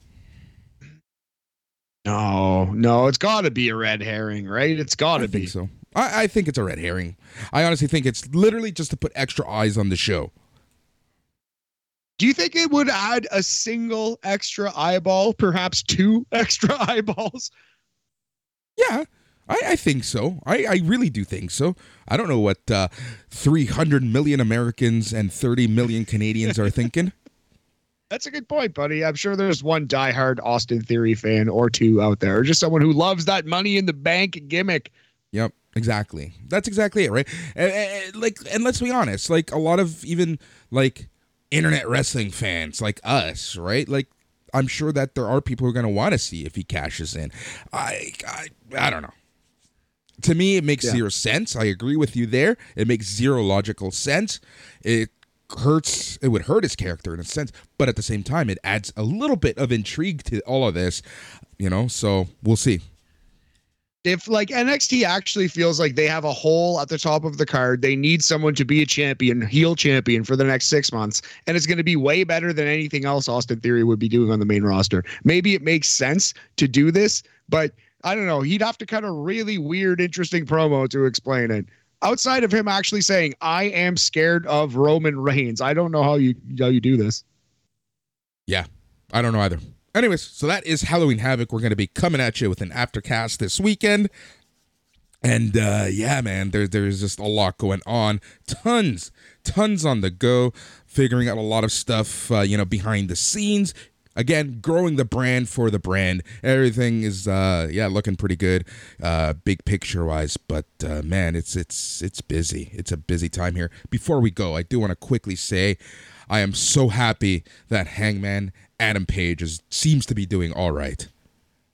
No, no, it's got to be a red herring, right? It's got to be. so. I, I think it's a red herring. I honestly think it's literally just to put extra eyes on the show. Do you think it would add a single extra eyeball, perhaps two *laughs* extra eyeballs? Yeah, I, I think so. I, I really do think so. I don't know what uh, 300 million Americans and 30 million Canadians are thinking. *laughs* That's a good point, buddy. I'm sure there's one diehard Austin Theory fan or two out there, or just someone who loves that money in the bank gimmick. Yep, exactly. That's exactly it, right? And, and- like, and let's be honest, like a lot of even like internet wrestling fans, like us, right? Like, I'm sure that there are people who are going to want to see if he cashes in. I, I, I don't know. To me, it makes Yeah. zero sense. I agree with you there. It makes zero logical sense. It hurts. It would hurt his character in a sense, but at the same time, it adds a little bit of intrigue to all of this. You know, so we'll see. if like NXT actually feels like they have a hole at the top of the card, they need someone to be a champion, heel champion for the next six months, and it's going to be way better than anything else Austin Theory would be doing on the main roster. Maybe it makes sense to do this, but I don't know. He'd have to cut a really weird, interesting promo to explain it. Outside of him actually saying, "I am scared of Roman Reigns," I don't know how you how you do this. Yeah, I don't know either. Anyways, so that is Halloween Havoc. We're going to be coming at you with an aftercast this weekend. And uh, yeah, man, there, there's just a lot going on. Tons, tons on the go. Figuring out a lot of stuff, uh, you know, behind the scenes. Again, growing the brand for the brand. Everything is, uh, yeah, looking pretty good, uh, big picture wise. But uh, man, it's it's it's busy. It's a busy time here. Before we go, I do want to quickly say, I am so happy that Hangman Adam Page is seems to be doing all right.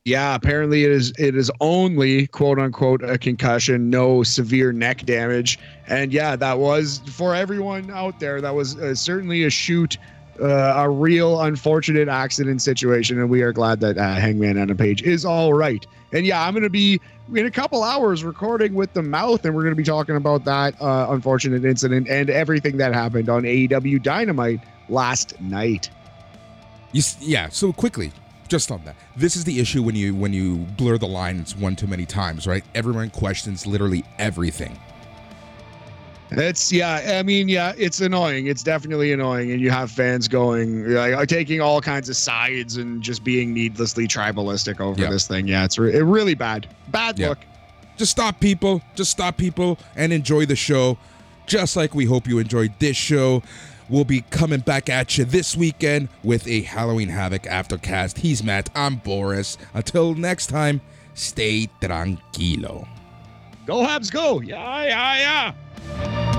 Yeah, apparently it is it is only quote unquote a concussion, no severe neck damage. And yeah, that was for everyone out there. That was uh, certainly a shoot, uh, a real unfortunate accident situation, and we are glad that uh, Hangman Adam Page is all right. And yeah, I'm going to be in a couple hours recording with the mouth, and we're going to be talking about that uh, unfortunate incident and everything that happened on AEW Dynamite last night. You, yeah. So quickly, just on that, this is the issue when you when you blur the lines one too many times, right? Everyone questions literally everything. It's yeah. I mean, yeah, it's annoying. It's definitely annoying, and you have fans going like uh, taking all kinds of sides and just being needlessly tribalistic over this thing. Yeah, it's re- it really bad. Bad look. Just stop people. Just stop people and enjoy the show, just like we hope you enjoyed this show. We'll be coming back at you this weekend with a Halloween Havoc aftercast. He's Matt. I'm Boris. Until next time, stay tranquilo. Go Habs, go! Yeah, yeah, yeah.